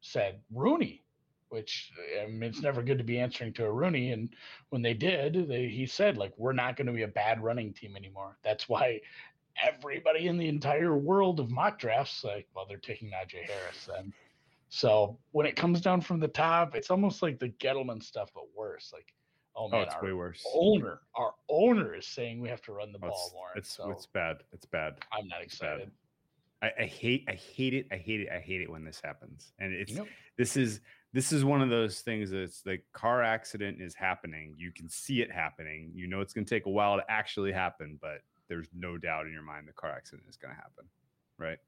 said Rooney which I mean, it's never good to be answering to a Rooney. And when they did, they, he said, like, we're not going to be a bad running team anymore. That's why everybody in the entire world of mock drafts, like, well, they're taking Najee Harris then. So when it comes down from the top, it's almost like the Gettleman stuff, but worse. Like, oh Oh, man, it's our way worse. owner, our owner is saying we have to run the Oh, ball it's, more. it's so it's bad. It's bad. I'm not excited. I, I hate, I hate it, I hate it, I hate it when this happens. And it's Yep. this is this is one of those things that's the car accident is happening. You can see it happening. You know it's going to take a while to actually happen, but there's no doubt in your mind the car accident is going to happen, right?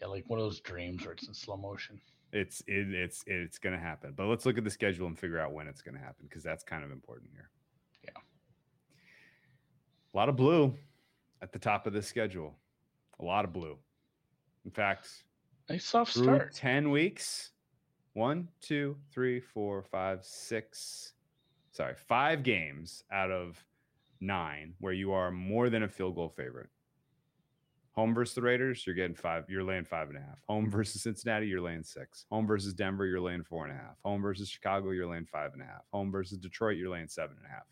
Yeah, like one of those dreams where it's in slow motion. It's it, it's it's going to happen. But let's look at the schedule and figure out when it's going to happen because that's kind of important here. Yeah. A lot of blue at the top of the schedule. A lot of blue. In fact, Nice soft start. 10 weeks one two three four five six sorry five games out of nine where you are more than a field goal favorite home versus the raiders you're getting five you're laying five and a half. Home versus cincinnati you're laying six. Home versus denver you're laying four and a half. Home versus chicago you're laying five and a half. Home versus detroit you're laying seven and a half.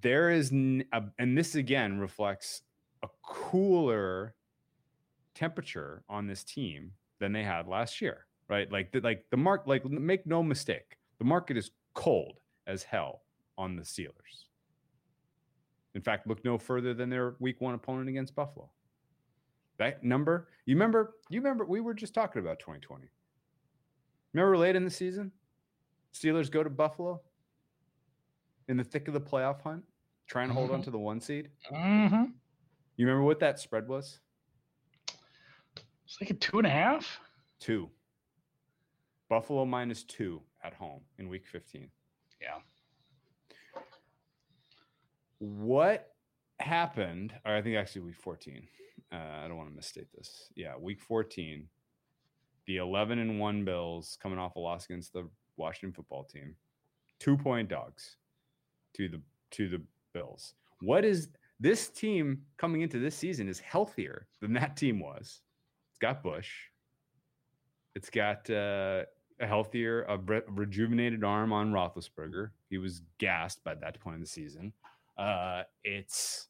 There is n- a, and this again reflects a cooler temperature on this team than they had last year, right? Like the, like the mark like make no mistake, the market is cold as hell on the Steelers. In fact, look no further than their week 1 opponent against Buffalo. That number, you remember you remember we were just talking about 2020. Remember late in the season? Steelers go to Buffalo in the thick of the playoff hunt, trying to hold on to the one seed. Mm-hmm. You remember what that spread was? It's like a two and a half. Two. Buffalo minus two at home in week 15. Yeah. What happened? Or I think actually week 14. Uh, I don't want to misstate this. Yeah, week 14. The 11 and 1 Bills coming off a loss against the Washington football team. Two point dogs to the to the Bills. What is this team coming into this season is healthier than that team was. It's got Bush. It's got uh, a healthier, a re- rejuvenated arm on Roethlisberger. He was gassed by that point in the season. Uh, it's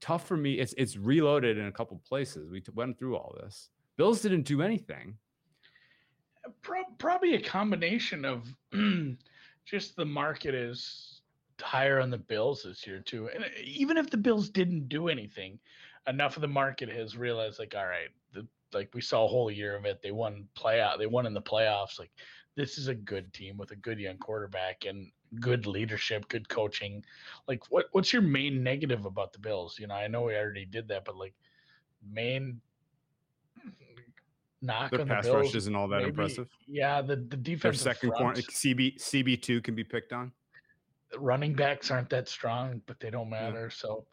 tough for me. It's it's reloaded in a couple places. We t- went through all this. Bills didn't do anything. Pro- probably a combination of just the market is higher on the Bills this year too. And uh, even if the Bills didn't do anything, enough of the market has realized like, all right, the like we saw a whole year of it. They won playoff. They won in the playoffs. Like this is a good team with a good young quarterback and good leadership, good coaching. Like what what's your main negative about the Bills? You know, I know we already did that, but like main knock Their on the pass Bills rush isn't all that maybe- impressive. Yeah, the the Their second corner CB CB two can be picked on. running backs aren't that strong, but they don't matter. So,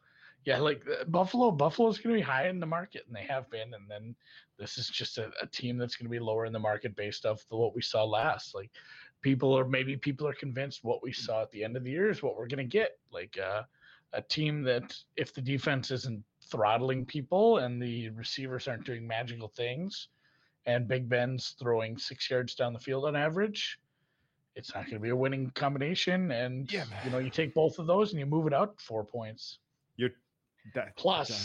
yeah, like uh, Buffalo, Buffalo's going to be high in the market, and they have been. And then this is just a, a team that's going to be lower in the market based off the, what we saw last. Like people are maybe people are convinced what we saw at the end of the year is what we're going to get. Like uh, a team that if the defense isn't throttling people and the receivers aren't doing magical things, and Big Ben's throwing six yards down the field on average, it's not going to be a winning combination. And Yeah, you know, you take both of those and you move it out four points You're that plus uh,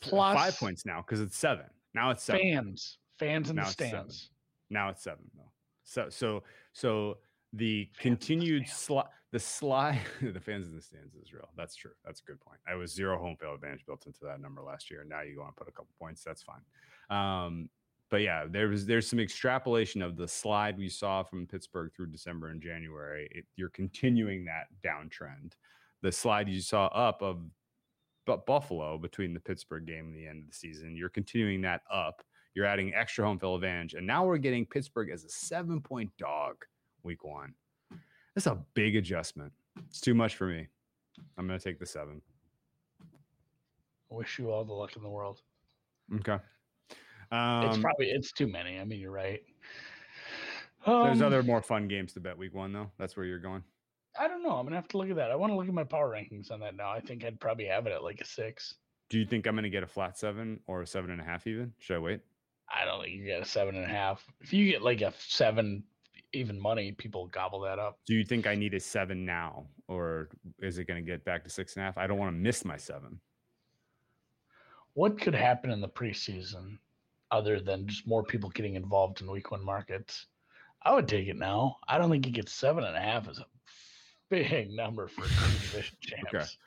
plus five points now because it's seven. Now it's seven. fans, fans in Now the it's seven. stands. Now it's seven though. So so so the continued slide the slide the fans in the stands is real. That's true. That's a good point. I was zero home field advantage built into that number last year. Now you go and put a couple points. That's fine. Um, but yeah, there was there's some extrapolation of the slide we saw from Pittsburgh through December and January. It, you're continuing that downtrend. The slide you saw up of but Buffalo between the Pittsburgh game and the end of the season, you're continuing that up. You're adding extra home field advantage, and now we're getting Pittsburgh as a seven point dog week one. That's a big adjustment. It's too much for me. I'm going to take the seven. I wish you all the luck in the world. Okay. it's Um, probably it's too many. I mean, you're right. there's Um, other more fun games to bet week one, though. That's where you're going. I don't know. I'm gonna have to look at that. I want to look at my power rankings on that now. I think I'd probably have it at like a six. Do you think I'm going to get a flat seven or a seven and a half even? Should I wait? I don't think you get a seven and a half. If you get like a seven, even money, people gobble that up. Do you think I need a seven now, or is it going to get back to six and a half? I don't want to miss my seven. What could happen in the preseason other than just more people getting involved in week one markets? I would take it now. I don't think you get seven and a half is a big number for two division champs.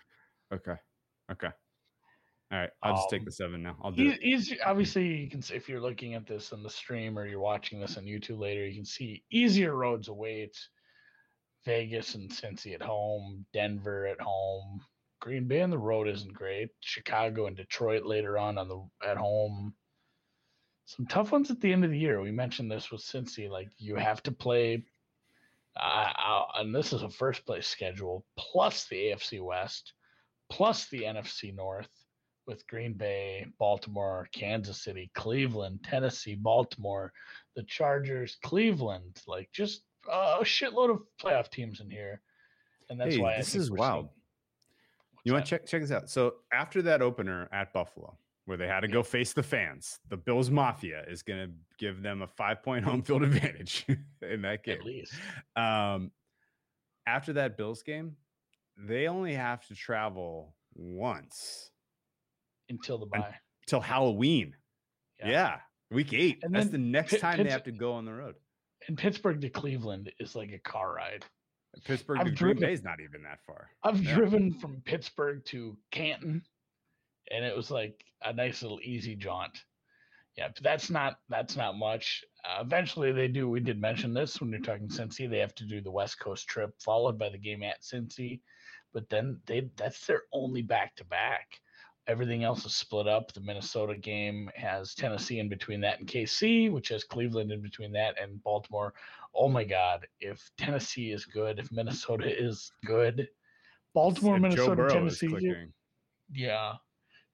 Okay. Okay. Okay. All right, I'll just take Um, the seven now. I'll do E- it. Easy, obviously, you can see if you're looking at this on the stream or you're watching this on YouTube later, you can see easier roads away. It's Vegas and Cincy at home, Denver at home, Green Bay on the road isn't great. Chicago and Detroit later on on the at home. Some tough ones at the end of the year. We mentioned this with Cincy. Like you have to play, uh, and this is a first place schedule plus the AFC West, plus the NFC North with Green Bay, Baltimore, Kansas City, Cleveland, Tennessee, Baltimore, the Chargers, Cleveland, like just a shitload of playoff teams in here. And that's Hey, why I this is wild. You want to check check this out? So after that opener at Buffalo, where they had to go face the fans, the Bills Mafia is going to give them a five point home field advantage in that that? game. At least. Um, after that Bills game, they only have to travel once Until the bye. till Halloween. Yeah, week eight. And That's the next Pitt- time they have to go on the road. And Pittsburgh to Cleveland is like a car ride. Pittsburgh I've to Green Bay is not even that far. I've Yeah. driven from Pittsburgh to Canton, and it was like a nice little easy jaunt. Yeah, but that's not that's not much. Uh, eventually, they do. We did mention this when you're talking Cincy. They have to do the West Coast trip, followed by the game at Cincy. But then they that's their only back to back. Everything else is split up. The Minnesota game has Tennessee in between that and KC, which has Cleveland in between that and Baltimore. Oh my God! If Tennessee is good, if Minnesota is good, Baltimore, If Minnesota, Tennessee, yeah.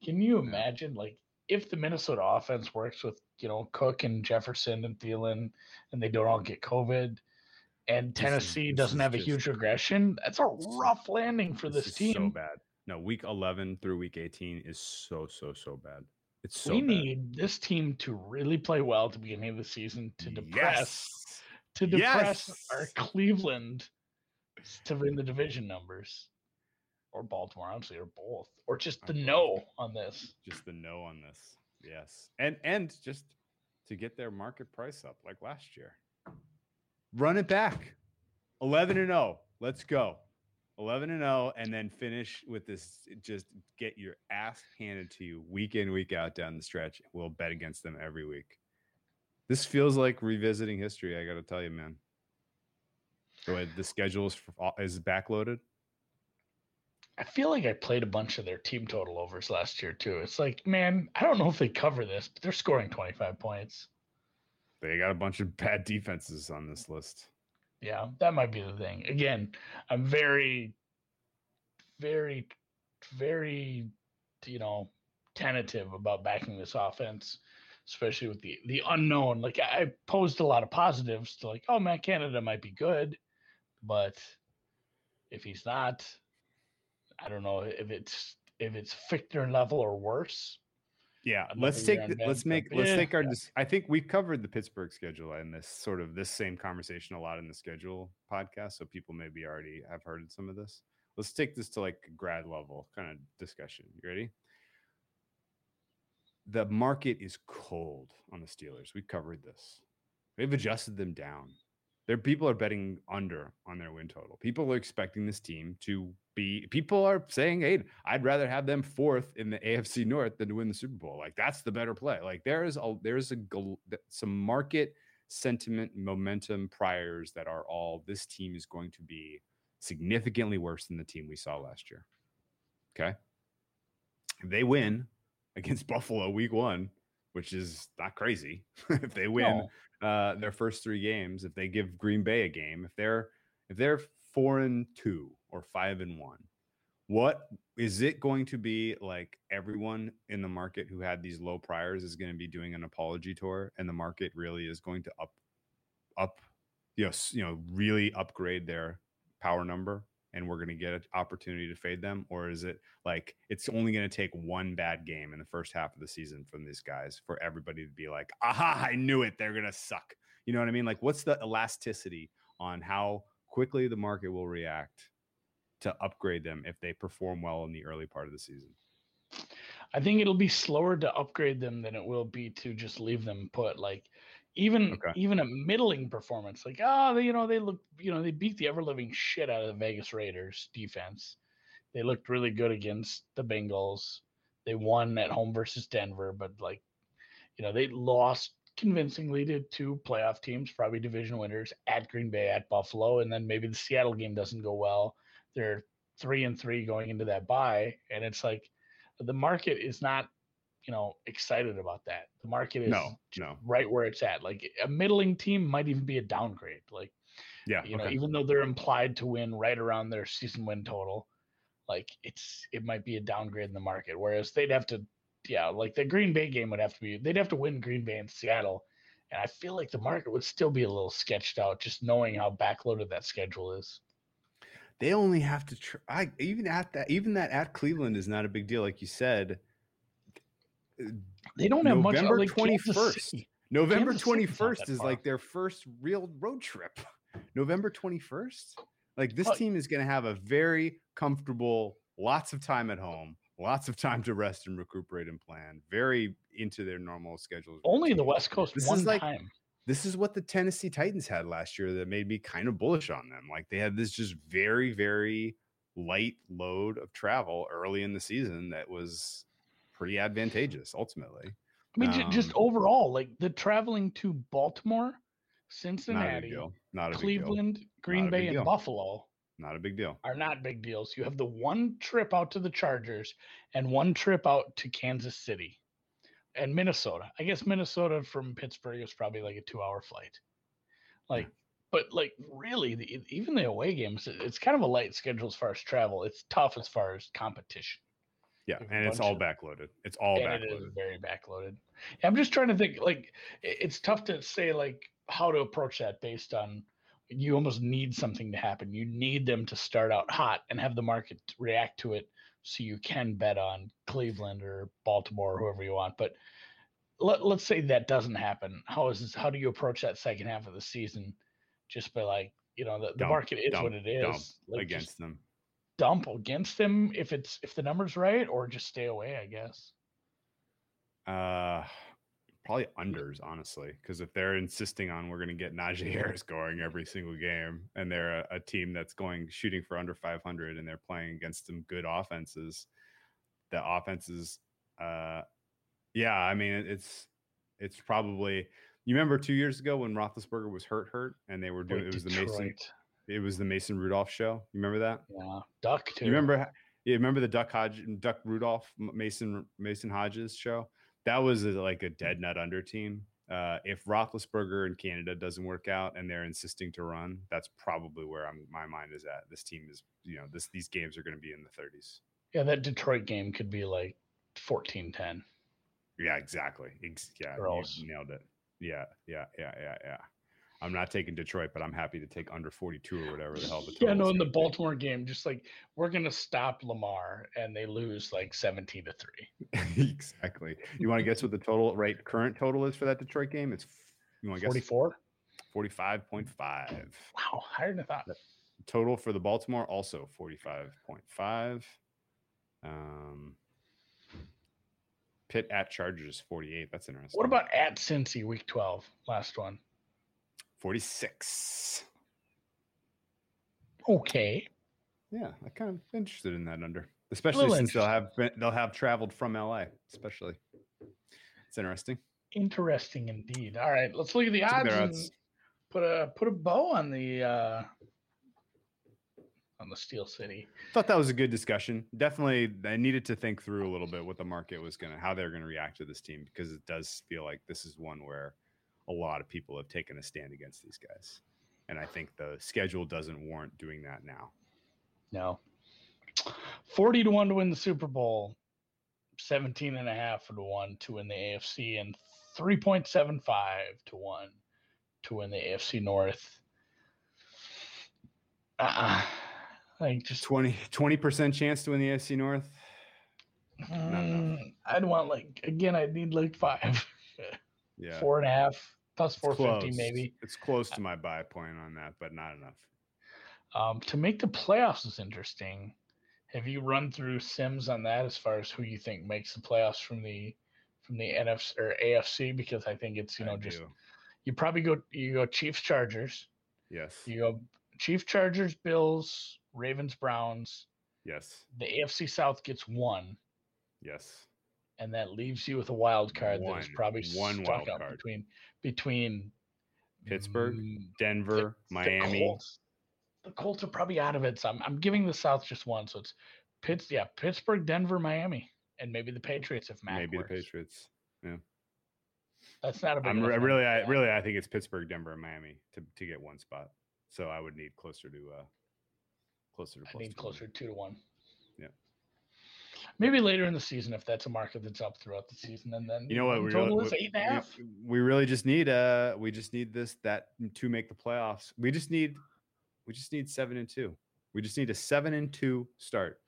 Can you imagine like if the Minnesota offense works with you know Cook and Jefferson and Thielen, and they don't all get COVID, and This is- Tennessee this doesn't is have a just- huge regression, that's a rough landing for this, is team. so bad. No, week 11 through week 18 is so so so bad. It's so we bad. need this team to really play well at the beginning of the season to depress Yes. to depress our Cleveland to win the division numbers, or Baltimore, honestly, or both, or just the no on this. Just the no on this. Yes. And and just to get their market price up like last year. Run it back. 11 and 0. Let's go. 11 and 0 and then finish with this just get your ass handed to you week in week out down the stretch. We'll bet against them every week. This feels like revisiting history, I got to tell you, man. The way the schedule is, is backloaded. I feel like I played a bunch of their team total overs last year too. It's like, man, I don't know if they cover this, but they're scoring 25 points. They got a bunch of bad defenses on this list. Yeah, that might be the thing. Again, I'm very, very, very, you know, tentative about backing this offense, especially with the the unknown. Like I posed a lot of positives to like, oh man, Canada might be good, but if he's not, I don't know if it's if it's Fichtner level or worse. Yeah, Another let's take the, let's make Trump. let's take our. yeah. I think we covered the Pittsburgh schedule in this sort of this same conversation a lot in the schedule podcast, so people maybe already have heard some of this. Let's take this to like grad level kind of discussion. You ready? The market is cold on the Steelers. We covered this. They've adjusted them down. There, people are betting under on their win total. People are expecting this team to be. People are saying, "Hey, I'd rather have them fourth in the AFC North than to win the Super Bowl." Like that's the better play. Like there is a there's a gl- th- some market sentiment, momentum priors that are all. This team is going to be significantly worse than the team we saw last year. Okay, if they win against Buffalo Week One, which is not crazy. if they win No. uh, their first three games, if they give Green Bay a game, if they're if they're four and two or five and one, what is it going to be like? Everyone in the market who had these low priors is going to be doing an apology tour, and the market really is going to up up, you know, you know, really upgrade their power number, and we're going to get an opportunity to fade them, or is it like it's only going to take one bad game in the first half of the season from these guys for everybody to be like, aha, I knew it, they're going to suck. You know what I mean? Like, what's the elasticity on how quickly the market will react to upgrade them if they perform well in the early part of the season? I think it'll be slower to upgrade them than it will be to just leave them put. Like even Okay. even a middling performance, like oh, they, you know, they look, you know, they beat the ever living shit out of the Vegas Raiders defense. They looked really good against the Bengals. They won at home versus Denver, but like, you know, they lost convincingly to two playoff teams, probably division winners at Green Bay, at Buffalo, and then maybe the Seattle game doesn't go well. They're three and three going into that bye, and it's like the market is not, you know, excited about that. The market is No, no. right where it's at. Like a middling team might even be a downgrade. Like Yeah. you know, even though they're implied to win right around their season win total, like it's it might be a downgrade in the market. Whereas they'd have to, yeah, like the Green Bay game would have to be they'd have to win Green Bay and Seattle, and I feel like the market would still be a little sketched out just knowing how backloaded that schedule is. they only have to try even at that even that at Cleveland is not a big deal like you said They don't have much. Uh, November 21st. November Kansas 21st is like their first real road trip. November 21st. Like this team is going to have a very comfortable, lots of time at home, lots of time to rest and recuperate and plan, very into their normal schedules. Only the West Coast This one is like- time. This is what the Tennessee Titans had last year that made me kind of bullish on them. Like they had this just very, very light load of travel early in the season that was pretty advantageous ultimately. I mean, ju- just um, overall, like the traveling to Baltimore, Not Cincinnati. Not a big deal. Cleveland, Green a Bay, and. Buffalo Not a big deal. are not big deals. You have the one trip out to the Chargers and one trip out to Kansas City and Minnesota. I guess Minnesota from Pittsburgh is probably like a two hour flight. Like, but like really, the, even the away games, it's kind of a light schedule as far as travel. It's tough as far as competition. Yeah, and it's all backloaded. It's all and it is backloaded. very backloaded. I'm just trying to think like it's tough to say like how to approach that based on you almost need something to happen. You need them to start out hot and have the market react to it so you can bet on Cleveland or Baltimore or whoever you want. But let, let's say that doesn't happen. How is this, how do you approach that second half of the season just by like, you know, the, the Dump, market is dump, what it is. Like, just against them. Dump against them if it's if the number's right or just stay away, I guess. Uh, probably unders, honestly, because if they're insisting on we're going to get Najee Harris going every single game, and they're a, a team that's going shooting for under 500, and they're playing against some good offenses, the offenses, uh, yeah, I mean it's it's probably. You remember two years ago when Roethlisberger was hurt, hurt, and they were doing it was the Mason Detroit. It was the Mason Rudolph show. You remember that? Yeah, Duck too. You remember? You remember the Duck Hodge, Duck Rudolph, Mason Mason Hodges show? That was a, like a dead nut under team. Uh, if Roethlisberger in Canada doesn't work out and they're insisting to run, that's probably where I'm, my mind is at. This team is, you know, this these games are going to be in the 30s. Yeah, that Detroit game could be like 14-10. Yeah, exactly. Ex- yeah, you nailed it. Yeah, yeah, yeah, yeah, yeah. I'm not taking Detroit, but I'm happy to take under 42 or whatever the hell the Yeah, no, in the be. Baltimore game, just like we're gonna stop Lamar and they lose like 17 to 3. exactly. You want to guess what the total right current total is for that Detroit game? It's you want to guess 44? 45.5. Wow, higher than I thought. Total for the Baltimore also 45.5. Um Pitt at Chargers 48. That's interesting. What about at Cincy week 12? Last one. 46? Okay. Yeah, I kind of interested in that under, especially little since they'll have been, they'll have traveled from LA, especially. It's interesting. Interesting indeed. All right, let's look at the odds and odds. put a put a bow on the uh on the Steel City. Thought that was a good discussion. Definitely, I needed to think through a little bit what the market was going to, how they're going to react to this team because it does feel like this is one where a lot of people have taken a stand against these guys, and I think the schedule doesn't warrant doing that now. No. 40 to 1 to win the Super Bowl, 17 and a half to 1 to win the AFC, and 3.75 to 1 to win the AFC North. Uh, like just 20 percent chance to win the AFC North. mm, I'd want like again. I'd need like five, Yeah, four and a half plus it's four fifty close. maybe. It's close to my buy point on that, but not enough. Um, to make the playoffs is interesting. Have you run through Sims on that as far as who you think makes the playoffs from the from the NFC or AFC? Because I think it's you know I just do. you probably go you go Chiefs Chargers, yes, you go Chiefs Chargers Bills Ravens Browns. yes, The AFC South gets one, yes. and that leaves you with a wild card that is probably One stuck wild up card. between between Pittsburgh, mm, Denver, the Miami. Colts. The Colts are probably out of it. So I'm, I'm giving the South just one. So it's Pitts, yeah, Pittsburgh, Denver, Miami, and maybe the Patriots if Mac maybe works. the Patriots. Yeah, that's not a big. I'm re- really, I really, I think it's Pittsburgh, Denver, and Miami to to get one spot. So I would need closer to uh closer to I need 200. closer to two to one. Maybe later in the season if that's a market that's up throughout the season, and then You know what? We total really, is we- eight and we- half. We, really just need uh we just need this that to make the playoffs. We just need we just need seven and two. We just need a seven and two start,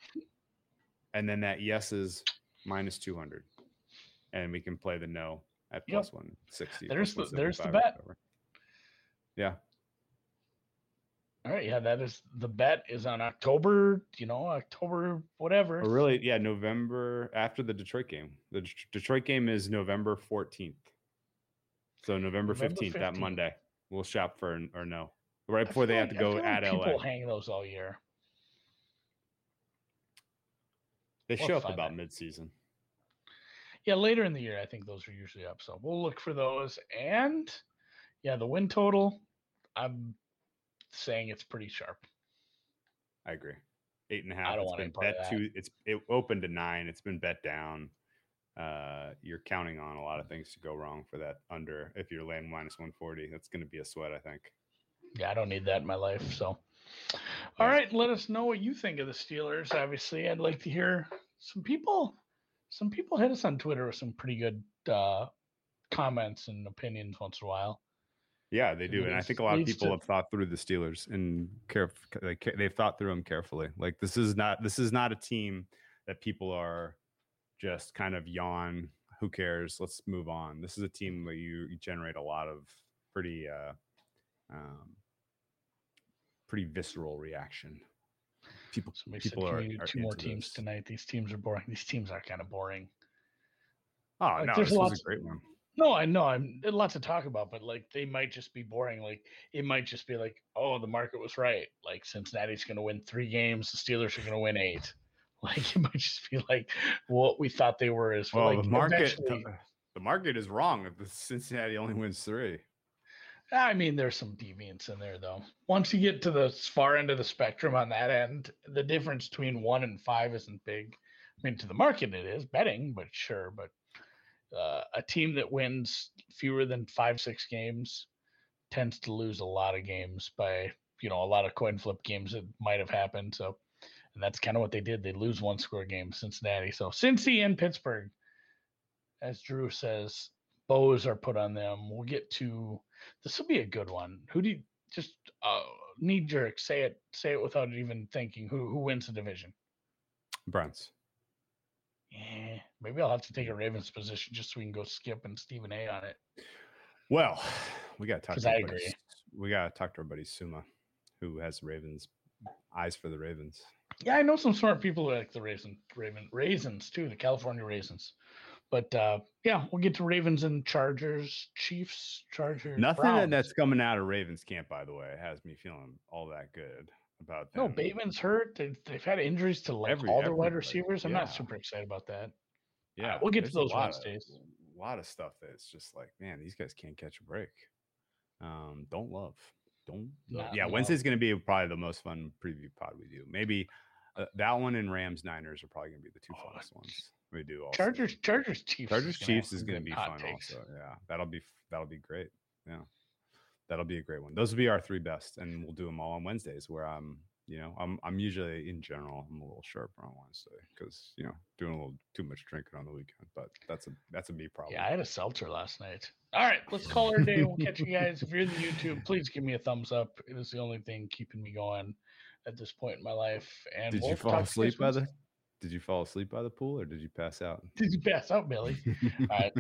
and then that yes is minus two hundred, and we can play the no at Yep. plus one sixty. There's the- there's the bet. Yeah, All right, yeah, that is the bet is on October, you know, October whatever. or really, yeah, November after the Detroit game. The Det- Detroit game is November fourteenth. So November November fifteenth, that Monday, we'll shop for or no, right before they feel have to like- go feel like at LA. People hang those all year. They We'll show up about that. mid-season. Yeah, later in the year, I think those are usually up. So we'll look for those. And yeah, the win total, I'm saying it's pretty sharp. I agree. Eight and a half. I don't It's been bet to. It's it opened to nine. It's been bet down. Uh, you're counting on a lot of things to go wrong for that under. If you're laying minus one forty, that's going to be a sweat. I think. Yeah, I don't need that in my life. So, all Yeah. right, let us know what you think of the Steelers. Obviously, I'd like to hear some people. Some people hit us on Twitter with some pretty good uh, comments and opinions once in a while. Yeah, they do, and I think a lot of people to- have thought through the Steelers and care. Like they've thought through them carefully. Like this is not. This is not a team that people are just kind of yawn. Who cares? Let's move on. This is a team where you, you generate a lot of pretty, uh, um, pretty visceral reaction. People, Somebody people said, are, "Can you do are two more teams this. tonight? These teams are boring. These teams are kind of boring." Oh Like, no, this was a great one. No, I know. I'm there's lots to talk about, but like they might just be boring. Like it might just be like, oh, the market was right. Like Cincinnati's going to win three games, the Steelers are going to win eight. Like it might just be like what we thought they were. Is Well, like the market, eventually- the market is wrong if the Cincinnati only wins three. I mean, there's some deviance in there though. Once you get to the far end of the spectrum on that end, the difference between one and five isn't big. I mean, to the market it is betting, but sure. But uh, a team that wins fewer than five, six games tends to lose a lot of games by you know a lot of coin flip games that might have happened. So, and that's kind of what they did. They lose one score game, Cincinnati. So Cincy and Pittsburgh, as Drew says, bows are put on them. We'll get to this. Will be a good one. Who do you just uh, knee jerk say it? Say it without even thinking. Who who wins the division? Browns. Yeah, maybe I'll have to take a Ravens position just so we can go skip and Stephen A on it. Well, we got to talk. To I agree. We got to talk to our buddy Suma, who has Ravens eyes for the Ravens. Yeah, I know some smart people who like the raisin, Raven raisins too, the California raisins. But uh, yeah, we'll get to Ravens and Chargers, Chiefs, Chargers. Nothing Browns. that's coming out of Ravens camp, by the way, has me feeling all that good about them. no. Bateman's hurt. They've, they've had injuries to like Every- all their wide receivers. I'm yeah. not super excited about that. Yeah, we'll get to those Wednesdays. A lot of stuff that's just like, man, these guys can't catch a break. Um, don't love, don't. Love. Yeah, love. Wednesday's going to be probably the most fun preview pod we do. Maybe uh, that one and Rams Niners are probably going to be the two Oh, funnest ones we do. Also. Chargers, Chargers, Chiefs. Chargers Chiefs is going to be fun takes. also. Yeah, that'll be that'll be great. Yeah, that'll be a great one. Those will be our three best, and we'll do them all on Wednesdays. Where I'm, you know, I'm I'm usually in general I'm a little sharper on Wednesday because you know doing a little too much drinking on the weekend. But that's a that's a me problem. Yeah, I had a seltzer last night. All right, let's call it a day. We'll catch you guys. If you're in the YouTube, please give me a thumbs up. It is the only thing keeping me going at this point in my life. And Did we'll you fall talk to you asleep by the? Did you fall asleep by the pool or did you pass out? Did you pass out, Billy? All right.